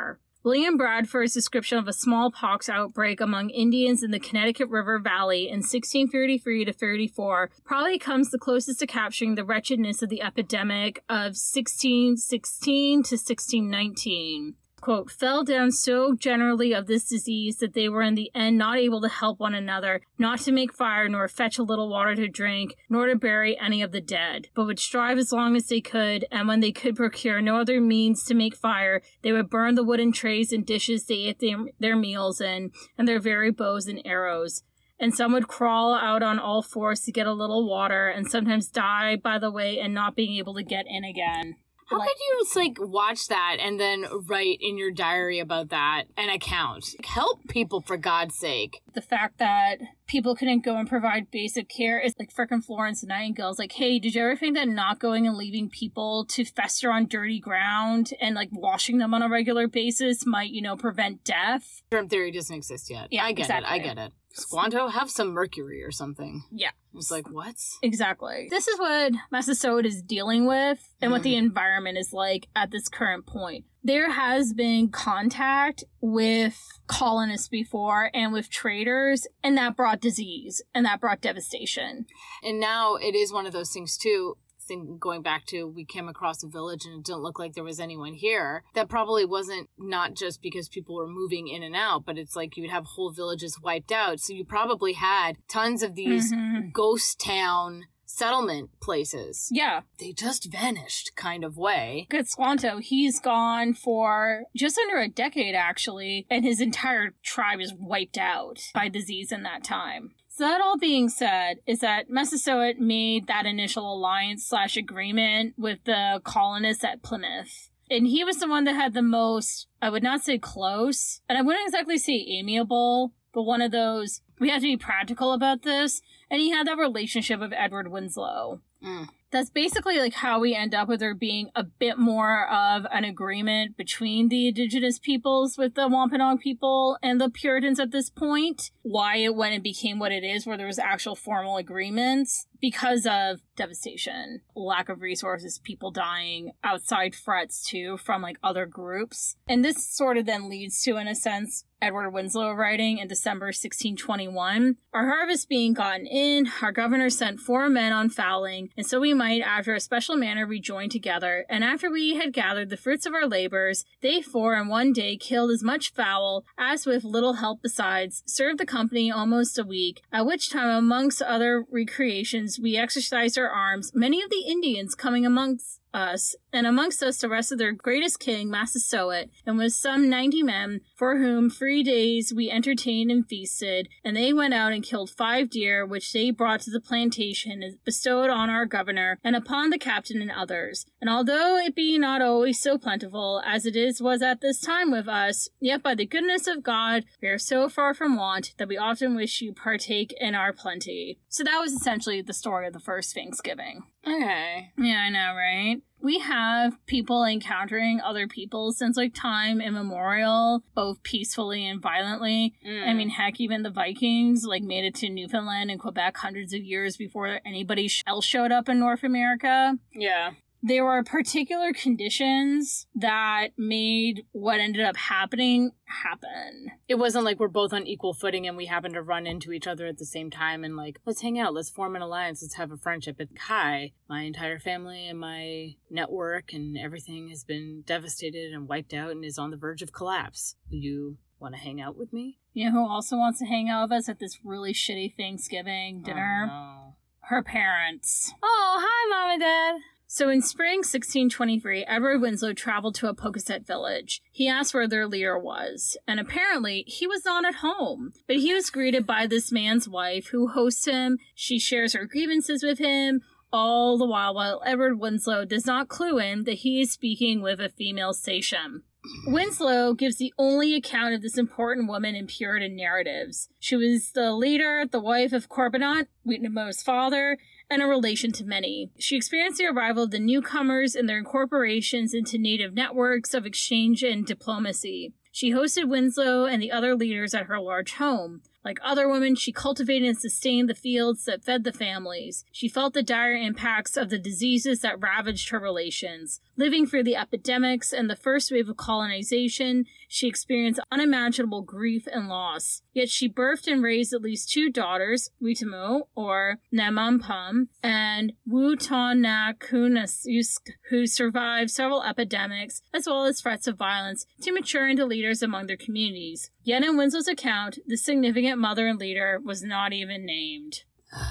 William Bradford's description of a smallpox outbreak among Indians in the Connecticut River Valley in 1633 to 34 probably comes the closest to capturing the wretchedness of the epidemic of 1616 to 1619. Quote, fell down so generally of this disease that they were in the end not able to help one another, not to make fire, nor fetch a little water to drink, nor to bury any of the dead, but would strive as long as they could, and when they could procure no other means to make fire, they would burn the wooden trays and dishes they ate their, their meals in, and their very bows and arrows and some would crawl out on all fours to get a little water and sometimes die by the way and not being able to get in again. How like, could you just like watch that and then write in your diary about that an account? Help people for God's sake. The fact that people couldn't go and provide basic care is like freaking Florence Nightingale's like, hey, did you ever think that not going and leaving people to fester on dirty ground and like washing them on a regular basis might, you know, prevent death? Germ theory doesn't exist yet. Yeah, I get exactly. it. I get it. Squanto, have some mercury or something. Yeah. It's like, what? Exactly. This is what Massasoit is dealing with and mm. what the mm. environment is like at this current point. There has been contact with colonists before and with traders, and that brought disease and that brought devastation. And now it is one of those things, too think going back to we came across a village and it didn't look like there was anyone here that probably wasn't not just because people were moving in and out but it's like you would have whole villages wiped out so you probably had tons of these mm-hmm. ghost town settlement places. Yeah. They just vanished kind of way. Good Squanto, he's gone for just under a decade actually, and his entire tribe is wiped out by disease in that time. So that all being said, is that Massasoit made that initial alliance slash agreement with the colonists at Plymouth. And he was the one that had the most, I would not say close, and I wouldn't exactly say amiable, but one of those, we have to be practical about this. And he had that relationship with Edward Winslow. Mm that's basically like how we end up with there being a bit more of an agreement between the indigenous peoples with the Wampanoag people and the Puritans at this point. Why it went and became what it is, where there was actual formal agreements because of devastation, lack of resources, people dying, outside threats too from like other groups. And this sort of then leads to, in a sense, Edward Winslow writing in December 1621 Our harvest being gotten in, our governor sent four men on fowling, and so we might, after a special manner, rejoin together. And after we had gathered the fruits of our labors, they four in one day killed as much fowl as with little help besides, served the company almost a week, at which time, amongst other recreations, we exercised our arms, many of the Indians coming amongst us, and amongst us the rest of their greatest king, Massasoit, and with some ninety men, for whom three days we entertained and feasted, and they went out and killed five deer, which they brought to the plantation and bestowed on our governor, and upon the captain and others. And although it be not always so plentiful as it is was at this time with us, yet by the goodness of God we are so far from want that we often wish you partake in our plenty. So that was essentially the story of the first Thanksgiving. Okay. Yeah, I know, right? We have people encountering other people since like time immemorial, both peacefully and violently. Mm. I mean, heck, even the Vikings like made it to Newfoundland and Quebec hundreds of years before anybody else showed up in North America. Yeah there were particular conditions that made what ended up happening happen. It wasn't like we're both on equal footing and we happen to run into each other at the same time and like, let's hang out, let's form an alliance, let's have a friendship. It's Kai, my entire family and my network and everything has been devastated and wiped out and is on the verge of collapse. Will you want to hang out with me? You know who also wants to hang out with us at this really shitty Thanksgiving dinner? Oh, no. Her parents. Oh, hi, mom and dad. So in spring 1623, Edward Winslow traveled to a Pocasset village. He asked where their leader was, and apparently he was not at home. But he was greeted by this man's wife who hosts him. She shares her grievances with him, all the while while Edward Winslow does not clue in that he is speaking with a female sachem. Winslow gives the only account of this important woman in Puritan narratives. She was the leader, the wife of Corbitant, Wheaton father, and a relation to many. She experienced the arrival of the newcomers and their incorporations into native networks of exchange and diplomacy. She hosted Winslow and the other leaders at her large home. Like other women, she cultivated and sustained the fields that fed the families. She felt the dire impacts of the diseases that ravaged her relations. Living through the epidemics and the first wave of colonization, she experienced unimaginable grief and loss. Yet she birthed and raised at least two daughters, Weetamoo, or Namumpum, and Wootonekanuske, who survived several epidemics as well as threats of violence to mature into leaders among their communities. Yet in Winslow's account, the significant mother and leader was not even named.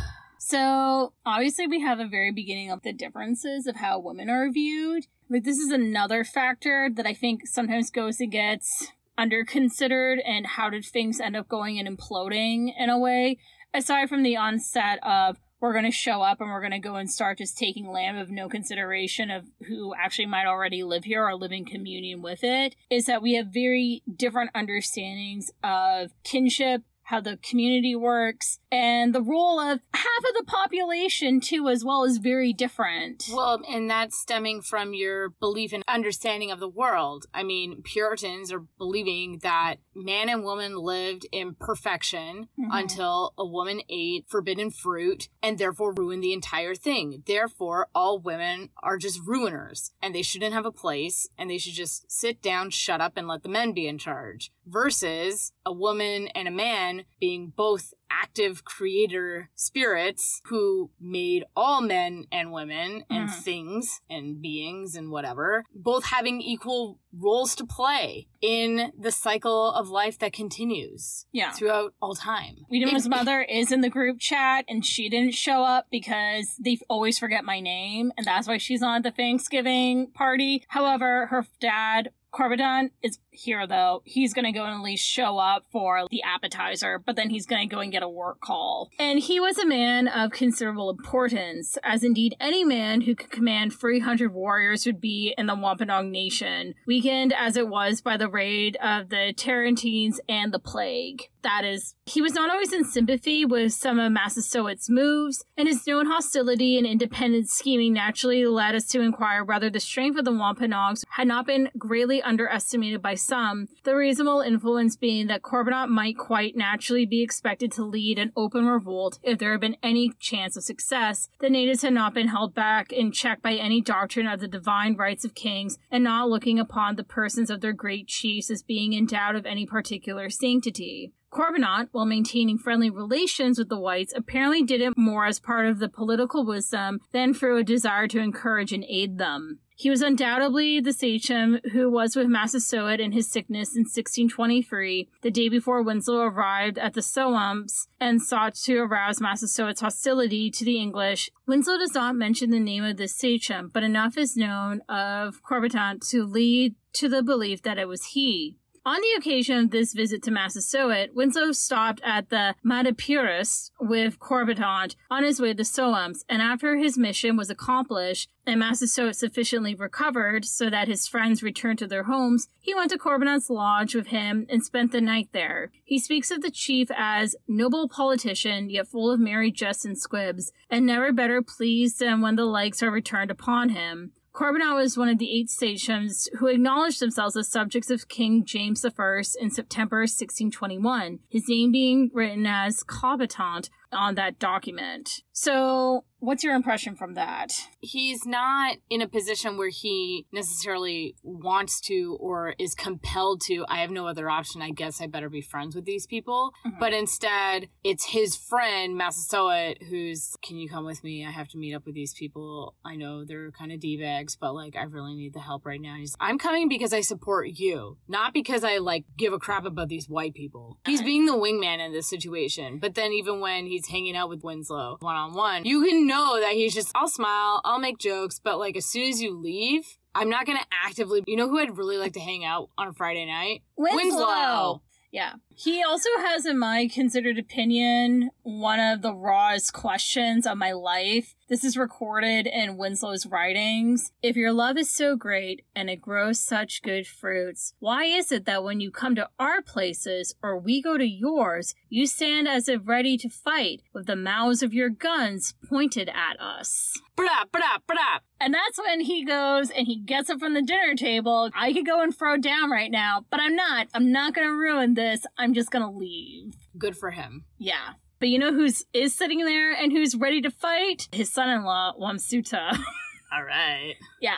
So, obviously, we have a very beginning of the differences of how women are viewed. Like, this is another factor that I think sometimes goes and gets under considered, and how did things end up going and imploding in a way, aside from the onset of we're going to show up and we're going to go and start just taking land of no consideration of who actually might already live here or live in communion with it, is that we have very different understandings of kinship how the community works, and the role of half of the population, too, as well, is very different. Well, and that's stemming from your belief and understanding of the world. I mean, Puritans are believing that man and woman lived in perfection mm-hmm. until a woman ate forbidden fruit and therefore ruined the entire thing. Therefore, all women are just ruiners and they shouldn't have a place and they should just sit down, shut up, and let the men be in charge. Versus a woman and a man being both active creator spirits who made all men and women and mm. things and beings and whatever, both having equal roles to play in the cycle of life that continues yeah. throughout all time. Weetamoo's mother is in the group chat and she didn't show up because they always forget my name and that's why she's on the Thanksgiving party. However, her dad Corbandant is here though. He's gonna go and at least show up for the appetizer, but then he's gonna go and get a work call. And he was a man of considerable importance, as indeed any man who could command 300 warriors would be in the Wampanoag Nation, weakened as it was by the raid of the Tarantines and the plague that is, he was not always in sympathy with some of Massasoit's moves, and his known hostility and independent scheming naturally led us to inquire whether the strength of the Wampanoags had not been greatly underestimated by some, the reasonable influence being that Corbandant might quite naturally be expected to lead an open revolt if there had been any chance of success. The natives had not been held back in check by any doctrine of the divine rights of kings, and not looking upon the persons of their great chiefs as being endowed of any particular sanctity. Corbandant, while maintaining friendly relations with the whites, apparently did it more as part of the political wisdom than through a desire to encourage and aid them. He was undoubtedly the sachem who was with Massasoit in his sickness in 1623, the day before Winslow arrived at the Sowams and sought to arouse Massasoit's hostility to the English. Winslow does not mention the name of this sachem, but enough is known of Corbandant to lead to the belief that it was he. On the occasion of this visit to Massasoit, Winslow stopped at the Matapiras with Corbandant on his way to Sowams, and after his mission was accomplished and Massasoit sufficiently recovered so that his friends returned to their homes, he went to Corbandant's lodge with him and spent the night there. He speaks of the chief as noble politician, yet full of merry jests and squibs, and never better pleased than when the likes are returned upon him. Corbandant was one of the eight sachems who acknowledged themselves as subjects of King James I in September 1621, his name being written as Cobitant on that document. So, what's your impression from that? He's not in a position where he necessarily wants to or is compelled to. I have no other option. I guess I better be friends with these people. Mm-hmm. But instead, it's his friend, Massasoit, who's, can you come with me? I have to meet up with these people. I know they're kind of D bags, but like, I really need the help right now. He's, I'm coming because I support you, not because I like give a crap about these white people. He's being the wingman in this situation. But then, even when he's hanging out with Winslow one on one, you can know that he's just, I'll smile, I'll make jokes, but like as soon as you leave, I'm not gonna actively. You know who I'd really like to hang out on a Friday night? Winslow. Winslow. Yeah. He also has, in my considered opinion, one of the rawest questions of my life. This is recorded in Winslow's writings. If your love is so great and it grows such good fruits, why is it that when you come to our places or we go to yours, you stand as if ready to fight with the mouths of your guns pointed at us? Blah, blah, blah. And that's when he goes and he gets up from the dinner table. I could go and throw down right now, but I'm not. I'm not going to ruin this. I'm just gonna leave. Good for him. Yeah. But you know who's is sitting there and who's ready to fight? His son-in-law, Wamsuta. All right. yeah.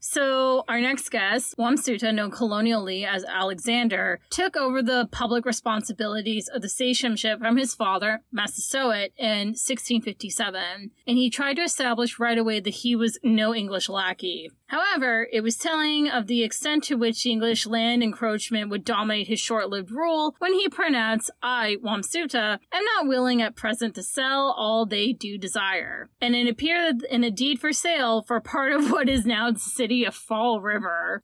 So our next guest, Wamsuta, known colonially as Alexander, took over the public responsibilities of the sachemship from his father, Massasoit, in 1657, and he tried to establish right away that he was no English lackey. However, it was telling of the extent to which the English land encroachment would dominate his short-lived rule when he pronounced, I, Wamsuta, am not willing at present to sell all they do desire. And it appeared in a deed for sale for part of what is now the city of Fall River.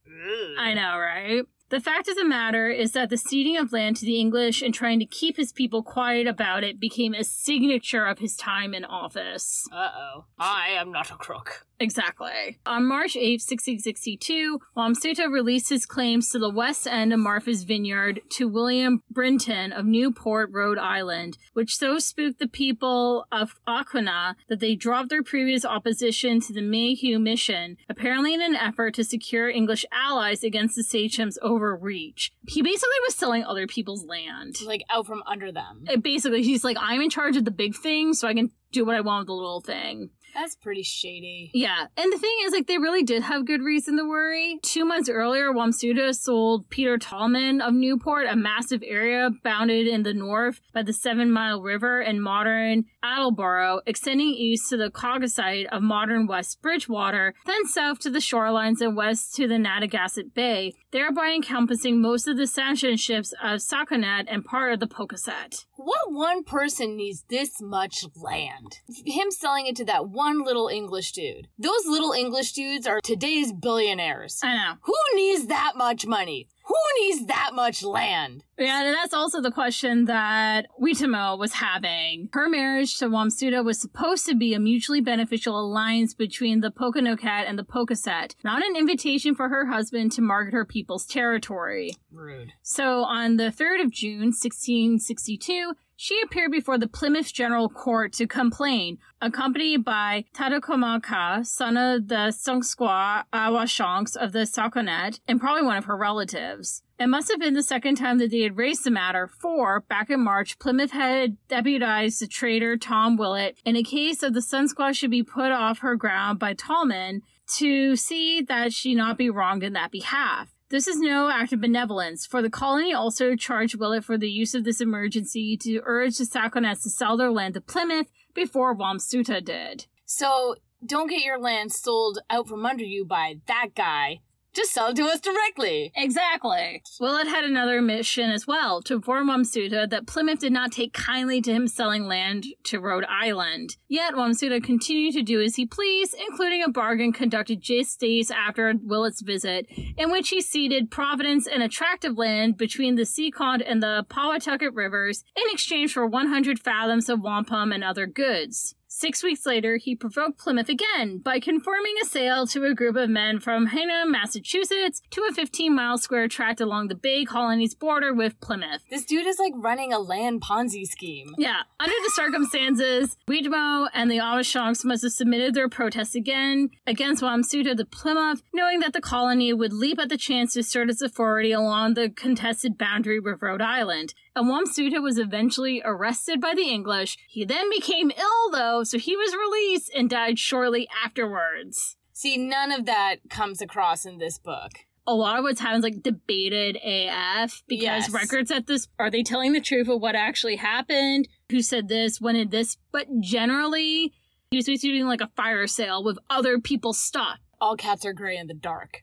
I know, right? The fact of the matter is that the ceding of land to the English and trying to keep his people quiet about it became a signature of his time in office. Uh oh. I am not a crook. Exactly. On March 8, 1662, Wamsuta released his claims to the west end of Martha's Vineyard to William Brenton of Newport, Rhode Island, which so spooked the people of Aquinnah that they dropped their previous opposition to the Mayhew mission, apparently in an effort to secure English allies against the sachems' overreach. He basically was selling other people's land. Like out from under them. It basically, he's like, I'm in charge of the big thing, so I can do what I want with the little thing. That's pretty shady. Yeah. And the thing is, like, they really did have good reason to worry. Two months earlier, Wamsuta sold Peter Tallman of Newport a massive area bounded in the north by the Seven Mile River and modern Attleboro, extending east to the Coggeshite of modern West Bridgewater, then south to the shorelines and west to the Narragansett Bay, thereby encompassing most of the sachemships of Sakonnet and part of the Pocasset. What one person needs this much land? Him selling it to that one little English dude. Those little English dudes are today's billionaires. I know. Who needs that much money? Who needs that much land? Yeah, and that's also the question that Weetamoo was having. Her marriage to Wamsuta was supposed to be a mutually beneficial alliance between the Pokanoket and the Pocasset, not an invitation for her husband to market her people's territory. Rude. So on the 3rd of June, 1662, she appeared before the Plymouth General Court to complain, accompanied by Tadakomaka, son of the Saunkskwa Awashonks of the Sakonnet, and probably one of her relatives. It must have been the second time that they had raised the matter, for back in March, Plymouth had deputized the trader Tom Willett in a case of the Saunkskwa should be put off her ground by Tallman to see that she not be wronged in that behalf. This is no act of benevolence, for the colony also charged Willett for the use of this emergency to urge the Sakonnets to sell their land to Plymouth before Wamsuta did. So don't get your land sold out from under you by that guy. Just sell it to us directly. Exactly. Willett had another mission as well to inform Wamsuta that Plymouth did not take kindly to him selling land to Rhode Island. Yet Wamsuta continued to do as he pleased, including a bargain conducted just days after Willett's visit, in which he ceded Providence and attractive land between the Seekonk and the Pawtucket rivers in exchange for 100 fathoms of wampum and other goods. Six weeks later, he provoked Plymouth again by conforming a sale to a group of men from Hingham, Massachusetts, to a 15 mile square tract along the Bay Colony's border with Plymouth. This dude is like running a land Ponzi scheme. Yeah. Under the circumstances, Weetamoo and the Awashonks must have submitted their protest again against Wamsuta to Plymouth, knowing that the colony would leap at the chance to assert its authority along the contested boundary with Rhode Island. And Wamsuta was eventually arrested by the English. He then became ill, though, so he was released and died shortly afterwards. See, none of that comes across in this book. a lot of what's happened is like debated AF because Yes. records at this are they telling the truth of what actually happened? Who said this? When did this? But generally, he was basically doing like a fire sale with other people's stuff. All cats are gray in the dark.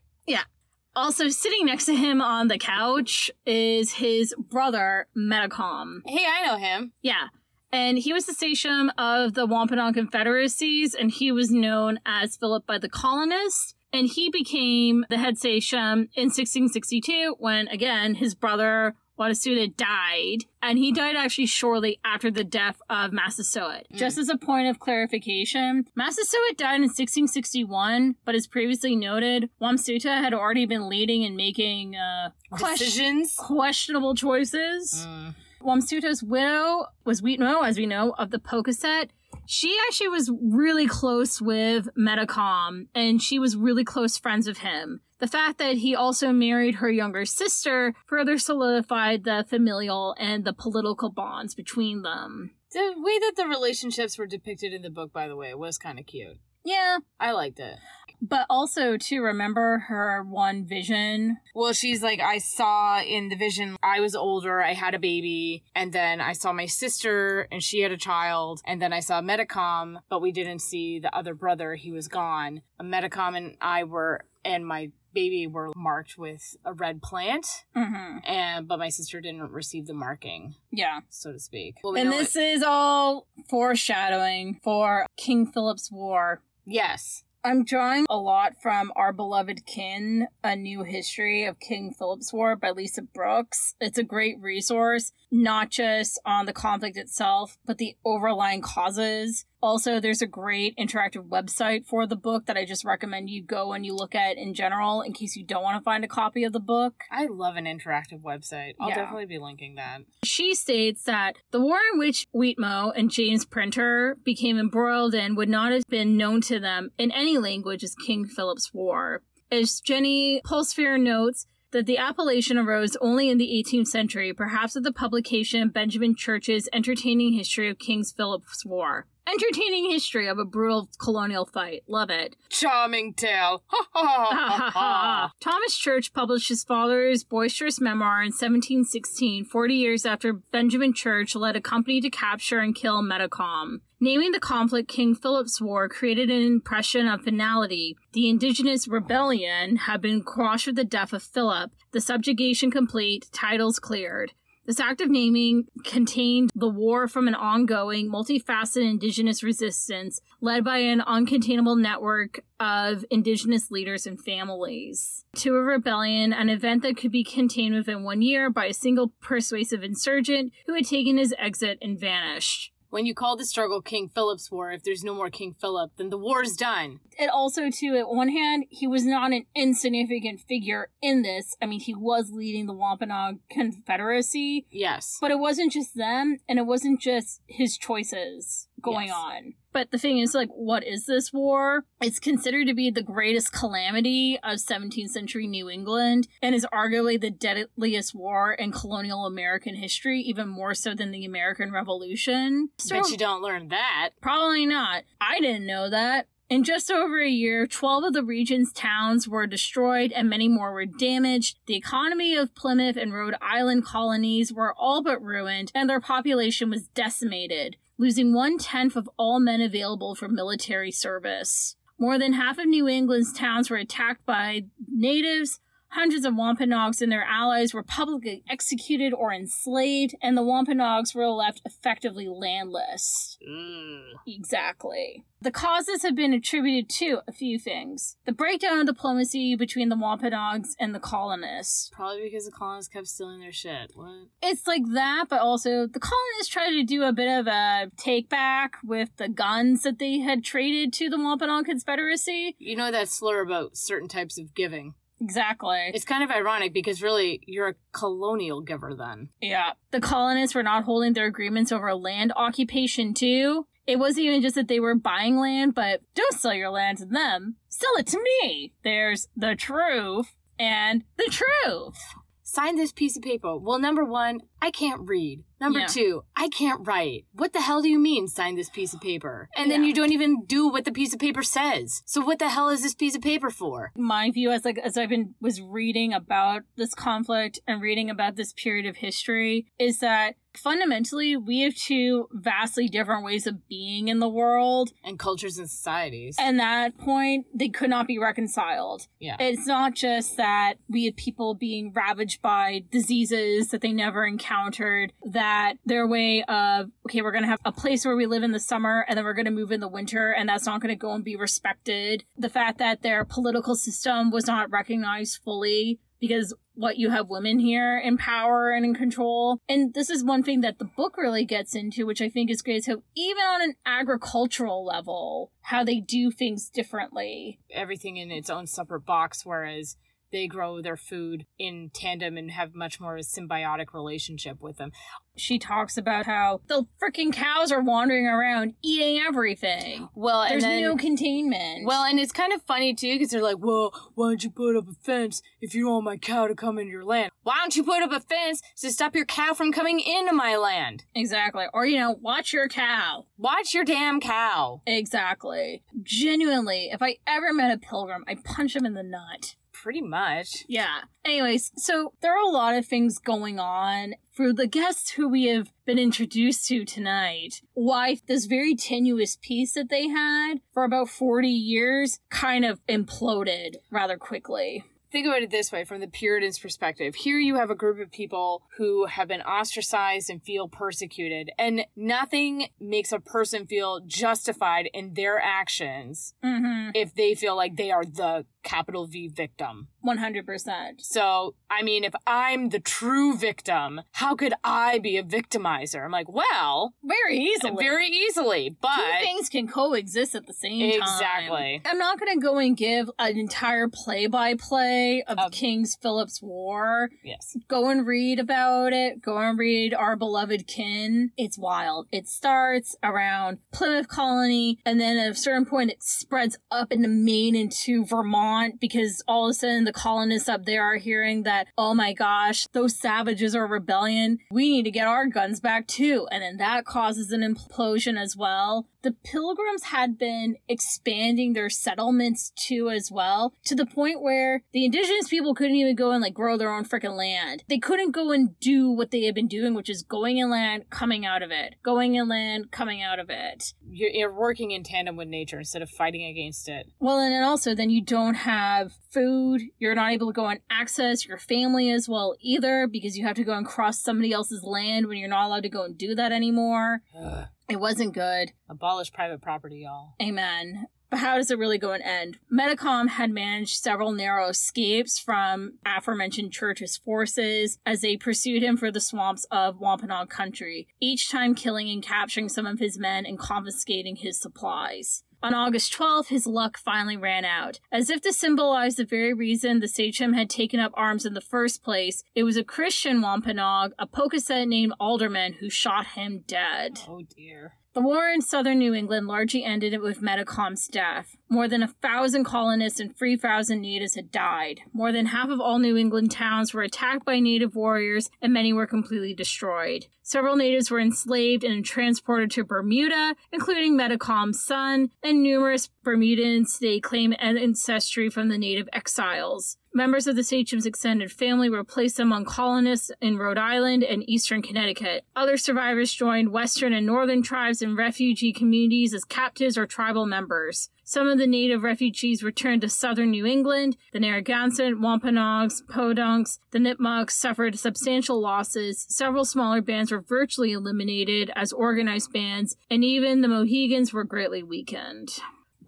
Also, sitting next to him on the couch is his brother, Metacom. Hey, I know him. Yeah. And he was the sachem of the Wampanoag Confederacies, and he was known as Philip by the colonists. And he became the head sachem in 1662 when, again, his brother Wadasuda died. And he died actually shortly after the death of Massasoit. Just as a point of clarification, Massasoit died in 1661, but as previously noted, Wamsuta had already been leading and making uh, Decisions. questionable choices. Mm. Wamsuta's widow was Weetamoo, as we know, of the Pocasset. She actually was really close with Metacom, and she was really close friends with him. The fact that he also married her younger sister further solidified the familial and the political bonds between them. The way that the relationships were depicted in the book, by the way, was kind of cute. Yeah, I liked it. But also to remember her one vision. Well, she's like, I saw in the vision, I was older, I had a baby, and then I saw my sister, and she had a child, and then I saw Metacom, but we didn't see the other brother, he was gone. Metacom and I were, and my baby were marked with a red plant, Mm-hmm. and but my sister didn't receive the marking, Yeah. so to speak. Well, we And this it- is all foreshadowing for King Philip's War. yes. I'm drawing a lot from Our Beloved Kin, A New History of King Philip's War by Lisa Brooks. It's a great resource, not just on the conflict itself, but the overlying causes. Also, there's a great interactive website for the book that I just recommend you go and you look at in general in case you don't want to find a copy of the book. I love an interactive website. I'll Yeah. definitely be linking that. She states that the war in which Weetamoo and James Printer became embroiled in would not have been known to them in any language as King Philip's War. As Jenny Pulsipher notes, that the appellation arose only in the 18th century, perhaps with the publication of Benjamin Church's Entertaining History of King Philip's War. Entertaining history of a brutal colonial fight. Love it. Charming tale. Ha ha ha ha ha. Thomas Church published his father's boisterous memoir in 1716, 40 years after Benjamin Church led a company to capture and kill Metacom. Naming the conflict King Philip's War created an impression of finality. The indigenous rebellion had been quashed with the death of Philip, the subjugation complete, titles cleared. This act of naming contained the war from an ongoing, multifaceted indigenous resistance led by an uncontainable network of indigenous leaders and families to a rebellion, an event that could be contained within one year by a single persuasive insurgent who had taken his exit and vanished. When you call the struggle King Philip's War, if there's no more King Philip, then the war's done. And also, too, at one hand, he was not an insignificant figure in this. I mean, he was leading the Wampanoag Confederacy, Yes. but it wasn't just them, and it wasn't just his choices going Yes. on. But the thing is, like, what is this war? It's considered to be the greatest calamity of 17th century New England and is arguably the deadliest war in colonial American history, even more so than the American Revolution. So, Bet you don't learn that. Probably not. I didn't know that. In just over a year, 12 of the region's towns were destroyed and many more were damaged. The economy of Plymouth and Rhode Island colonies were all but ruined, and their population was decimated, losing one tenth of all men available for military service. More than half of New England's towns were attacked by natives. Hundreds of Wampanoags and their allies were publicly executed or enslaved, and the Wampanoags were left effectively landless. Mm. Exactly. The causes have been attributed to a few things. The breakdown of diplomacy between the Wampanoags and the colonists. Probably because the colonists kept stealing their shit. What? It's like that, but also the colonists tried to do a bit of a take back with the guns that they had traded to the Wampanoag Confederacy. You know that slur about certain types of giving. Exactly. It's kind of ironic because really, you're a colonial giver then. Yeah. The colonists were not holding their agreements over land occupation, too. It wasn't even just that they were buying land, but don't sell your land to them. Sell it to me. There's the truth and the truth. Sign this piece of paper. Well, number one, I can't read. Number Yeah. two, I can't write. What the hell do you mean, sign this piece of paper? And then you don't even do what the piece of paper says. So what the hell is this piece of paper for? My view as like as I've been was reading about this conflict and reading about this period of history is that fundamentally we have two vastly different ways of being in the world And cultures and societies. And that point, they could not be reconciled. yeah. It's not just that we had people being ravaged by diseases that they never encountered, that their way of, okay, we're going to have a place where we live in the summer and then we're going to move in the winter and that's not going to go and be respected. The fact that their political system was not recognized fully because what you have women here in power and in control. And this is one thing that the book really gets into, which I think is great. So even on an agricultural level, how they do things differently. Everything in its own separate box, whereas they grow their food in tandem and have much more of a symbiotic relationship with them. She talks about how the freaking cows are wandering around eating everything. Well, There's and then, no containment. well, and it's kind of funny too because they're like, "Well, why don't you put up a fence if you don't want my cow to come into your land? Why don't you put up a fence to stop your cow from coming into my land? exactly. Or, you know, watch your cow. Watch your damn cow." Exactly. Genuinely, if I ever met a pilgrim, I'd punch him in the nut. Pretty much. Yeah. Anyways, so there are a lot of things going on for the guests who we have been introduced to tonight. Why this very tenuous piece that they had for about 40 years kind of imploded rather quickly. think about it this way from the Puritans' perspective. Here you have a group of people who have been ostracized and feel persecuted, and nothing makes a person feel justified in their actions Mm-hmm. if they feel like they are the capital V victim. 100%. So, I mean, if I'm the true victim, how could I be a victimizer? I'm like, well, Very easily. very easily, but Two things can coexist at the same time. Exactly. I'm not going to go and give an entire play by play of Of- King's Philip's War. yes. Go and read about it. Go and read Our Beloved Kin. It's wild. It starts around Plymouth Colony, and then at a certain point, it spreads up into Maine into Vermont because all of a sudden the colonists up there are hearing that, oh my gosh, those savages are rebellion. We need to get our guns back too. And then that causes an implosion as well. The pilgrims had been expanding their settlements too as well to the point where the indigenous people couldn't even go and like grow their own freaking land. They couldn't go and do what they had been doing, which is going inland, coming out of it, going inland, coming out of it. You're, you're working in tandem with nature instead of fighting against it. Well, and then also then you don't have food. You're not able to go and access your family as well either because you have to go and cross somebody else's land when you're not allowed to go and do that anymore. Ugh. It wasn't good. Abolish private property, y'all. Amen. But how does it really go and end? Metacom had managed several narrow escapes from aforementioned Church's forces as they pursued him for the swamps of Wampanoag country, each time killing and capturing some of his men and confiscating his supplies. On August 12th, his luck finally ran out. As if to symbolize the very reason the sachem had taken up arms in the first place, it was a Christian Wampanoag, a Pocasset named Alderman, who shot him dead. Oh dear. The war in southern New England largely ended with Metacom's death. More than a thousand colonists and 3,000 natives had died. More than half of all New England towns were attacked by native warriors, and many were completely destroyed. Several natives were enslaved and transported to Bermuda, including Metacom's son, and numerous Bermudans they claim ancestry from the native exiles. Members of the Sachem's extended family were placed among colonists in Rhode Island and eastern Connecticut. Other survivors joined western and northern tribes and refugee communities as captives or tribal members. Some of the native refugees returned to southern New England. The Narragansett, Wampanoags, Podunks, the Nipmucks suffered substantial losses. Several smaller bands were virtually eliminated as organized bands, and even the Mohegans were greatly weakened.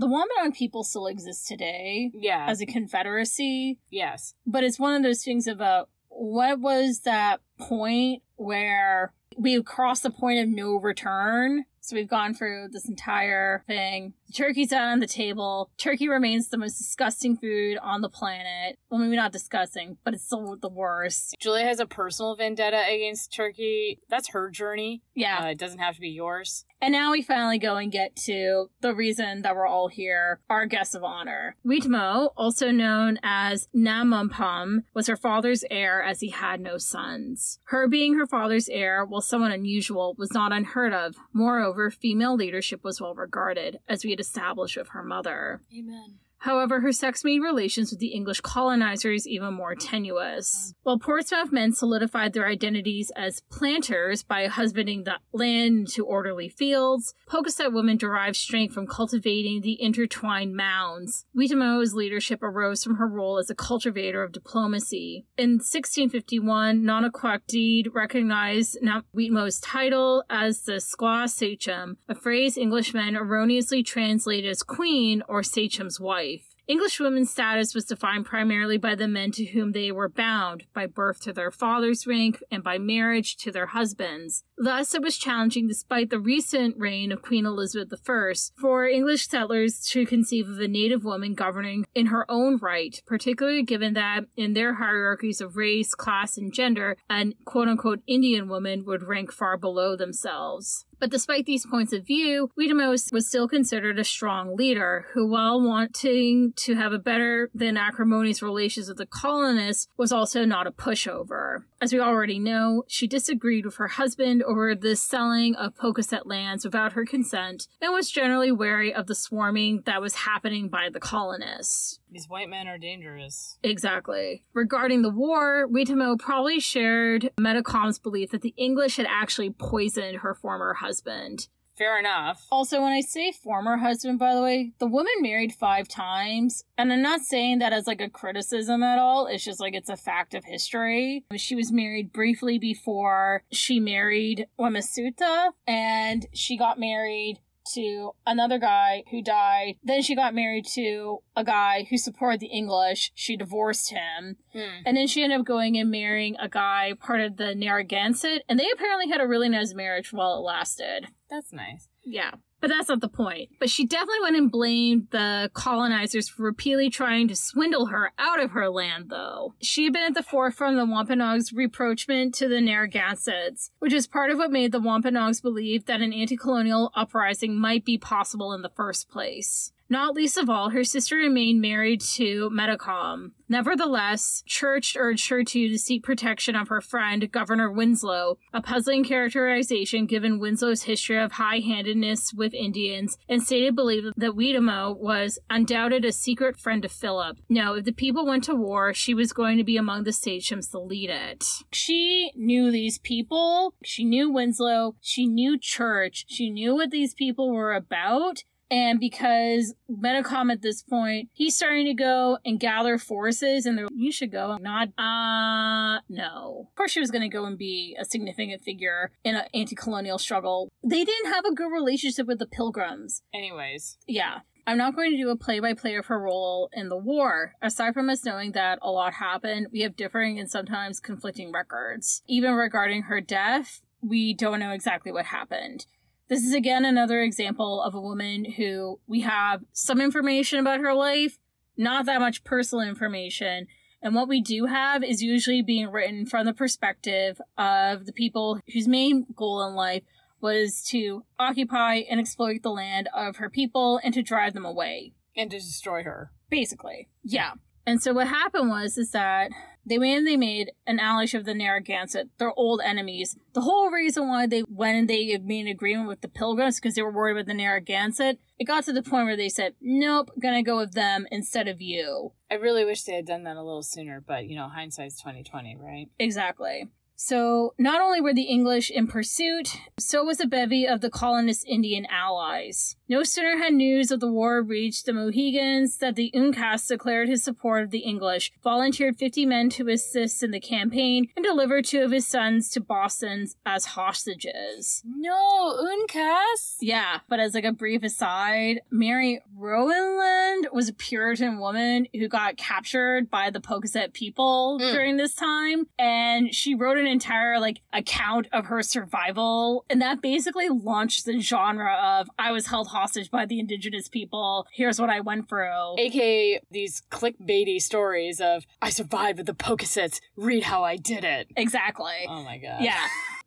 The Wampanoag people still exist today Yeah. as a confederacy, yes. but it's one of those things about what was that point where we crossed the point of no return. So we've gone through this entire thing. Turkey's out on the table. Turkey remains the most disgusting food on the planet. Well, maybe not disgusting, but it's still the worst. Julia has a personal vendetta against Turkey. That's her journey. Yeah. Uh, it doesn't have to be yours. And now we finally go and get to the reason that we're all here, our guest of honor. Weetamoo, also known as Namumpum, was her father's heir as he had no sons. Her being her father's heir, while somewhat unusual, was not unheard of. Moreover, female leadership was well regarded, as we had established with her mother. Amen. However, her sex made relations with the English colonizers even more tenuous. While Portsmouth men solidified their identities as planters by husbanding the land into orderly fields, Pocasset women derived strength from cultivating the intertwined mounds. Weetamoo's leadership arose from her role as a cultivator of diplomacy. In 1651, Nonoquak deed recognized Weetamoo's title as the Squaw Sachem, a phrase Englishmen erroneously translated as queen or sachem's wife. English women's status was defined primarily by the men to whom they were bound, by birth to their father's rank, and by marriage to their husbands. Thus, it was challenging, despite the recent reign of Queen Elizabeth I, for English settlers to conceive of a native woman governing in her own right, particularly given that in their hierarchies of race, class, and gender, an quote unquote Indian woman would rank far below themselves. But despite these points of view, Weetamoo was still considered a strong leader who, while wanting to have a better than acrimonious relations with the colonists, was also not a pushover. As we already know, she disagreed with her husband over the selling of Pocasset lands without her consent and was generally wary of the swarming that was happening by the colonists. These white men are dangerous. Exactly. Regarding the war, Weetamoo probably shared Metacom's belief that the English had actually poisoned her former husband. Fair enough. Also, when I say former husband, by the way, the woman married five times. And I'm not saying that as like a criticism at all. It's just like it's a fact of history. She was married briefly before she married Wamsutta, and she got married to another guy who died. Then she got married to a guy who supported the English. She divorced him. Hmm. And then she ended up going and marrying a guy part of the Narragansett. And they apparently had a really nice marriage while it lasted. That's nice. Yeah. But that's not the point. But she definitely went and blamed the colonizers for repeatedly trying to swindle her out of her land, though. She had been at the forefront of the Wampanoags' reproachment to the Narragansetts, which is part of what made the Wampanoags believe that an anti colonial uprising might be possible in the first place. Not least of all, her sister remained married to Metacom. Nevertheless, Church urged her to, seek protection of her friend, Governor Winslow, a puzzling characterization given Winslow's history of high handedness with Indians, and stated belief that Weetamoo was undoubted a secret friend of Philip. No, if the people went to war, she was going to be among the sachems to lead it. She knew these people, she knew Winslow, she knew Church, she knew what these people were about, and because Metacom at this point, he's starting to go and gather forces, and they're you should go. Not, uh, no. Of course, she was going to go and be a significant figure in an anti-colonial struggle. They didn't have a good relationship with the Pilgrims. Anyways, Yeah. I'm not going to do a play by play of her role in the war. Aside from us knowing that a lot happened, we have differing and sometimes conflicting records. Even regarding her death, we don't know exactly what happened. This is again another example of a woman who we have some information about her life, not that much personal information. And what we do have is usually being written from the perspective of the people whose main goal in life was to occupy and exploit the land of her people and to drive them away. and to destroy her. Basically. Yeah. And so what happened was is that they went and they made an allies of the Narragansett, their old enemies. The whole reason why they went and they made an agreement with the Pilgrims because they were worried about the Narragansett. It got to the point where they said, "Nope, gonna go with them instead of you." I really wish they had done that a little sooner, but you know, hindsight's twenty twenty, right? Exactly. So, not only were the English in pursuit, so was a bevy of the colonist Indian allies. No sooner had news of the war reached the Mohegans that the Uncas declared his support of the English, volunteered 50 men to assist in the campaign, and delivered two of his sons to Boston as hostages. No, Uncas. Yeah, but as like a brief aside, Mary Rowland was a Puritan woman who got captured by the Pocasset people Mm. during this time, and she wrote an entire like account of her survival, and that basically launched the genre of I was held hostage by the indigenous people. Here's what I went through. AKA these clickbaity stories of I survived with the Pocassets. Read how I did it. exactly. Oh my god. yeah.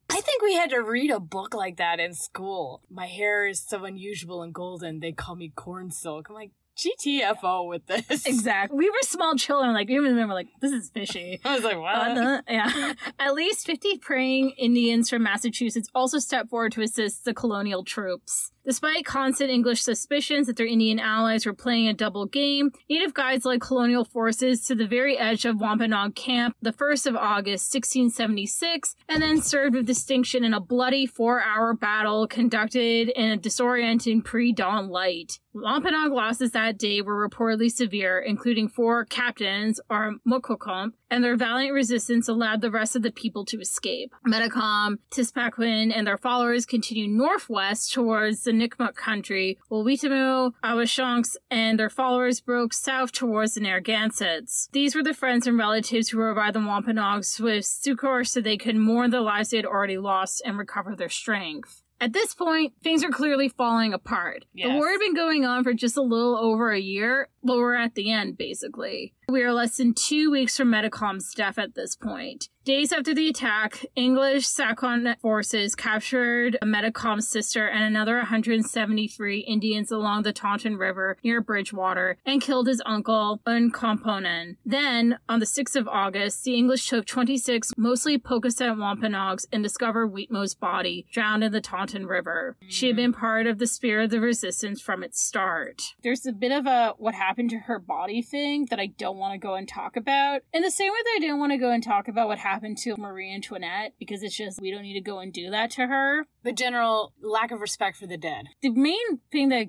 I think we had to read a book like that in school. My hair is so unusual and golden. They call me corn silk. I'm like, GTFO with this. Exactly. We were small children, like we even remember like this is fishy. I was like, what? Uh, yeah. At least 50 praying Indians from Massachusetts also stepped forward to assist the colonial troops. Despite constant English suspicions that their Indian allies were playing a double game, native guides led colonial forces to the very edge of Wampanoag Camp the 1st of August, 1676, and then served with distinction in a bloody four hour battle conducted in a disorienting pre dawn light. Wampanoag losses that day were reportedly severe, including four captains, or Mokokomp, and their valiant resistance allowed the rest of the people to escape. Metacom, Tispaquin, and their followers continued northwest towards the Nipmuc country, while Weetamoo, Awashonks, and their followers broke south towards the Narragansetts. These were the friends and relatives who provided the Wampanoags with succor so they could mourn the lives they had already lost and recover their strength. At this point, things are clearly falling apart. Yes. The war had been going on for just a little over a year, but we're at the end, basically. We are less than two weeks from Metacom's death at this point. Days after the attack, English Sakon forces captured Metacom's sister and another 173 Indians along the Taunton River near Bridgewater and killed his uncle, Unkomponen. Then, on the 6th of August, the English took 26 mostly Pocasset Wampanoags and discovered Weetamoo's body, drowned in the Taunton River. She had been mm. part of the spirit of the resistance from its start. There's a bit of a what happened to her body thing that I don't want to go and talk about. In the same way that I didn't want to go and talk about what happened to Marie Antoinette, because it's just, we don't need to go and do that to her. The general lack of respect for the dead. The main thing that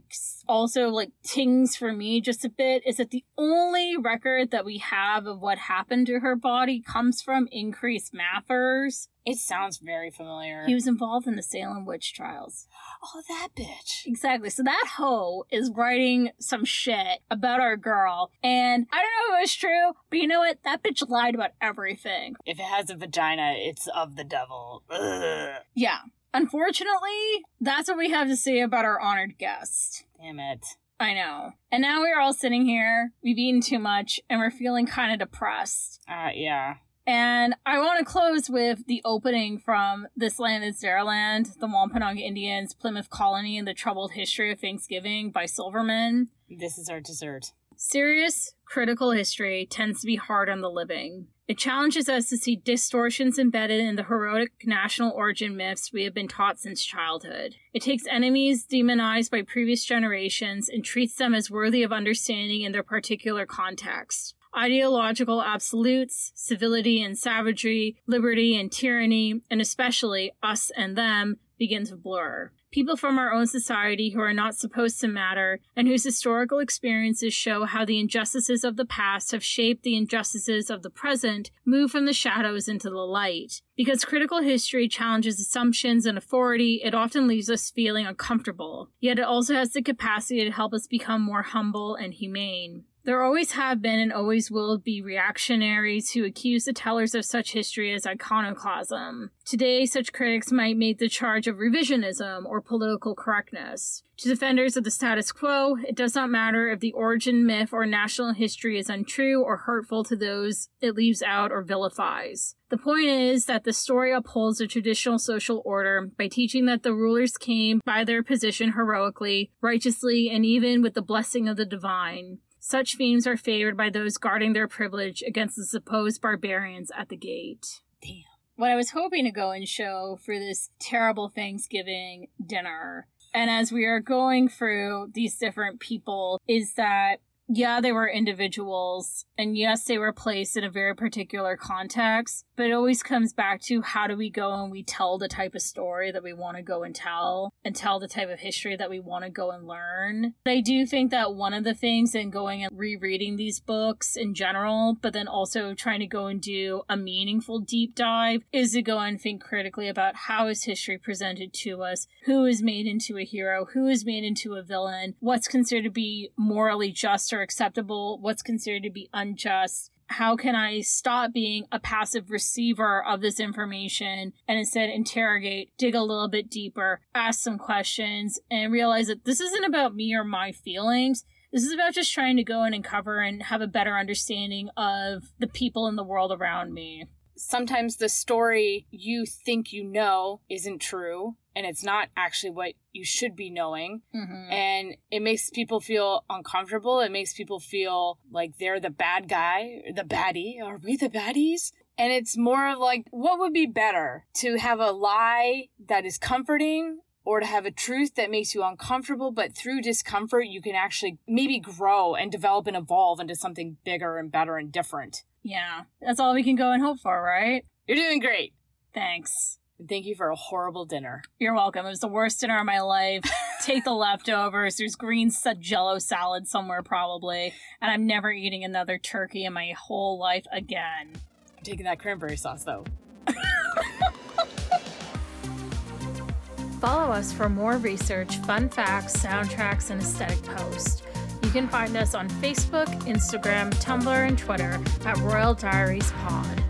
also like tings for me just a bit is that the only record that we have of what happened to her body comes from Increase Mathers. It sounds very familiar. He was involved in the Salem witch trials. oh, that bitch. Exactly. So that hoe is writing some shit about our girl. And I don't know if it was true, but you know what? That bitch lied about everything. If it has a vagina, it's of the devil. Ugh. Yeah. Unfortunately, that's what we have to say about our honored guest. Damn it. I know. And now we're all sitting here, we've eaten too much, and we're feeling kind of depressed. Uh, yeah. And I want to close with the opening from This Land is Their Land, The Wampanoag Indians, Plymouth Colony, and the Troubled History of Thanksgiving by Silverman. This is our dessert. Serious, critical history tends to be hard on the living. It challenges us to see distortions embedded in the heroic national origin myths we have been taught since childhood. It takes enemies demonized by previous generations and treats them as worthy of understanding in their particular context. Ideological absolutes, civility and savagery, liberty and tyranny, and especially us and them begin to blur. People from our own society who are not supposed to matter and whose historical experiences show how the injustices of the past have shaped the injustices of the present move from the shadows into the light. Because critical history challenges assumptions and authority, it often leaves us feeling uncomfortable. Yet it also has the capacity to help us become more humble and humane. There always have been and always will be reactionaries who accuse the tellers of such history as iconoclasm. Today, such critics might make the charge of revisionism or political correctness. To defenders of the status quo, it does not matter if the origin myth or national history is untrue or hurtful to those it leaves out or vilifies. The point is that the story upholds the traditional social order by teaching that the rulers came by their position heroically, righteously, and even with the blessing of the divine. Such themes are favored by those guarding their privilege against the supposed barbarians at the gate. Damn. What I was hoping to go and show for this terrible Thanksgiving dinner, and as we are going through these different people, is that yeah, they were individuals, and yes, they were placed in a very particular context, but it always comes back to how do we go and we tell the type of story that we want to go and tell, and tell the type of history that we want to go and learn. I do think that one of the things in going and rereading these books in general, but then also trying to go and do a meaningful deep dive, is to go and think critically about how is history presented to us, who is made into a hero, who is made into a villain, what's considered to be morally just or acceptable, what's considered to be unjust. How can I stop being a passive receiver of this information and instead interrogate, dig a little bit deeper, ask some questions, and realize that this isn't about me or my feelings. This is about just trying to go in and cover and have a better understanding of the people in the world around me. Sometimes the story you think you know isn't true, and it's not actually what you should be knowing. Mm-hmm. And it makes people feel uncomfortable. It makes people feel like they're the bad guy, the baddie. Are we the baddies? And it's more of like, what would be better? To have a lie that is comforting or to have a truth that makes you uncomfortable, but through discomfort, you can actually maybe grow and develop and evolve into something bigger and better and different. Yeah, that's all we can go and hope for, right? You're doing great. Thanks. And thank you for a horrible dinner. You're welcome. It was the worst dinner of my life. Take the leftovers. There's green jello salad somewhere, probably. And I'm never eating another turkey in my whole life again. I'm taking that cranberry sauce though. Follow us for more research, fun facts, soundtracks, and aesthetic posts. You can find us on Facebook, Instagram, Tumblr, and Twitter at Royal Diaries Pod.